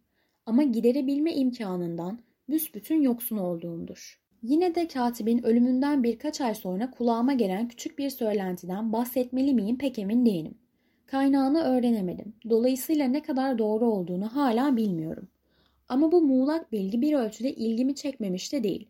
ama giderebilme imkanından büsbütün yoksun olduğumdur. Yine de katibin ölümünden birkaç ay sonra kulağıma gelen küçük bir söylentiden bahsetmeli miyim pek emin değilim. Kaynağını öğrenemedim. Dolayısıyla ne kadar doğru olduğunu hala bilmiyorum. Ama bu muğlak bilgi bir ölçüde ilgimi çekmemiş de değil.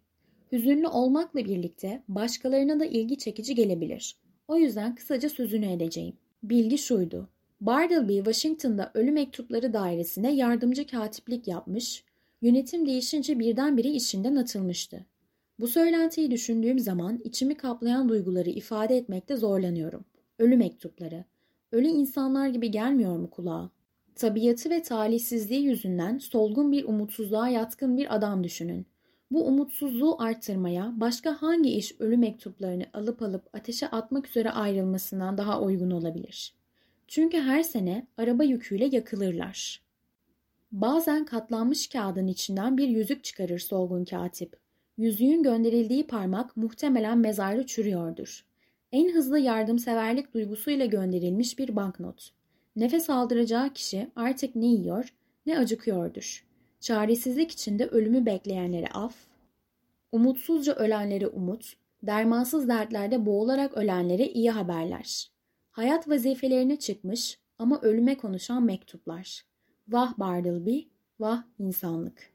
Hüzünlü olmakla birlikte başkalarına da ilgi çekici gelebilir. O yüzden kısaca sözünü edeceğim. Bilgi şuydu. Bartleby, Washington'da ölü mektupları dairesine yardımcı katiplik yapmış, yönetim değişince birdenbire işinden atılmıştı. Bu söylentiyi düşündüğüm zaman içimi kaplayan duyguları ifade etmekte zorlanıyorum. Ölü mektupları. Ölü insanlar gibi gelmiyor mu kulağa? Tabiatı ve talihsizliği yüzünden solgun bir umutsuzluğa yatkın bir adam düşünün. Bu umutsuzluğu arttırmaya başka hangi iş ölü mektuplarını alıp alıp ateşe atmak üzere ayrılmasından daha uygun olabilir? Çünkü her sene araba yüküyle yakılırlar. Bazen katlanmış kağıdın içinden bir yüzük çıkarır solgun katip. Yüzüğün gönderildiği parmak muhtemelen mezarda çürüyordur. En hızlı yardımseverlik duygusuyla gönderilmiş bir banknot. Nefes aldıracağı kişi artık ne yiyor ne acıkıyordur. çaresizlik içinde ölümü bekleyenlere af, umutsuzca ölenlere umut, dermansız dertlerde boğularak ölenlere iyi haberler. Hayat vazifelerine çıkmış ama ölüme konuşan mektuplar. Vah Bartleby, vah insanlık.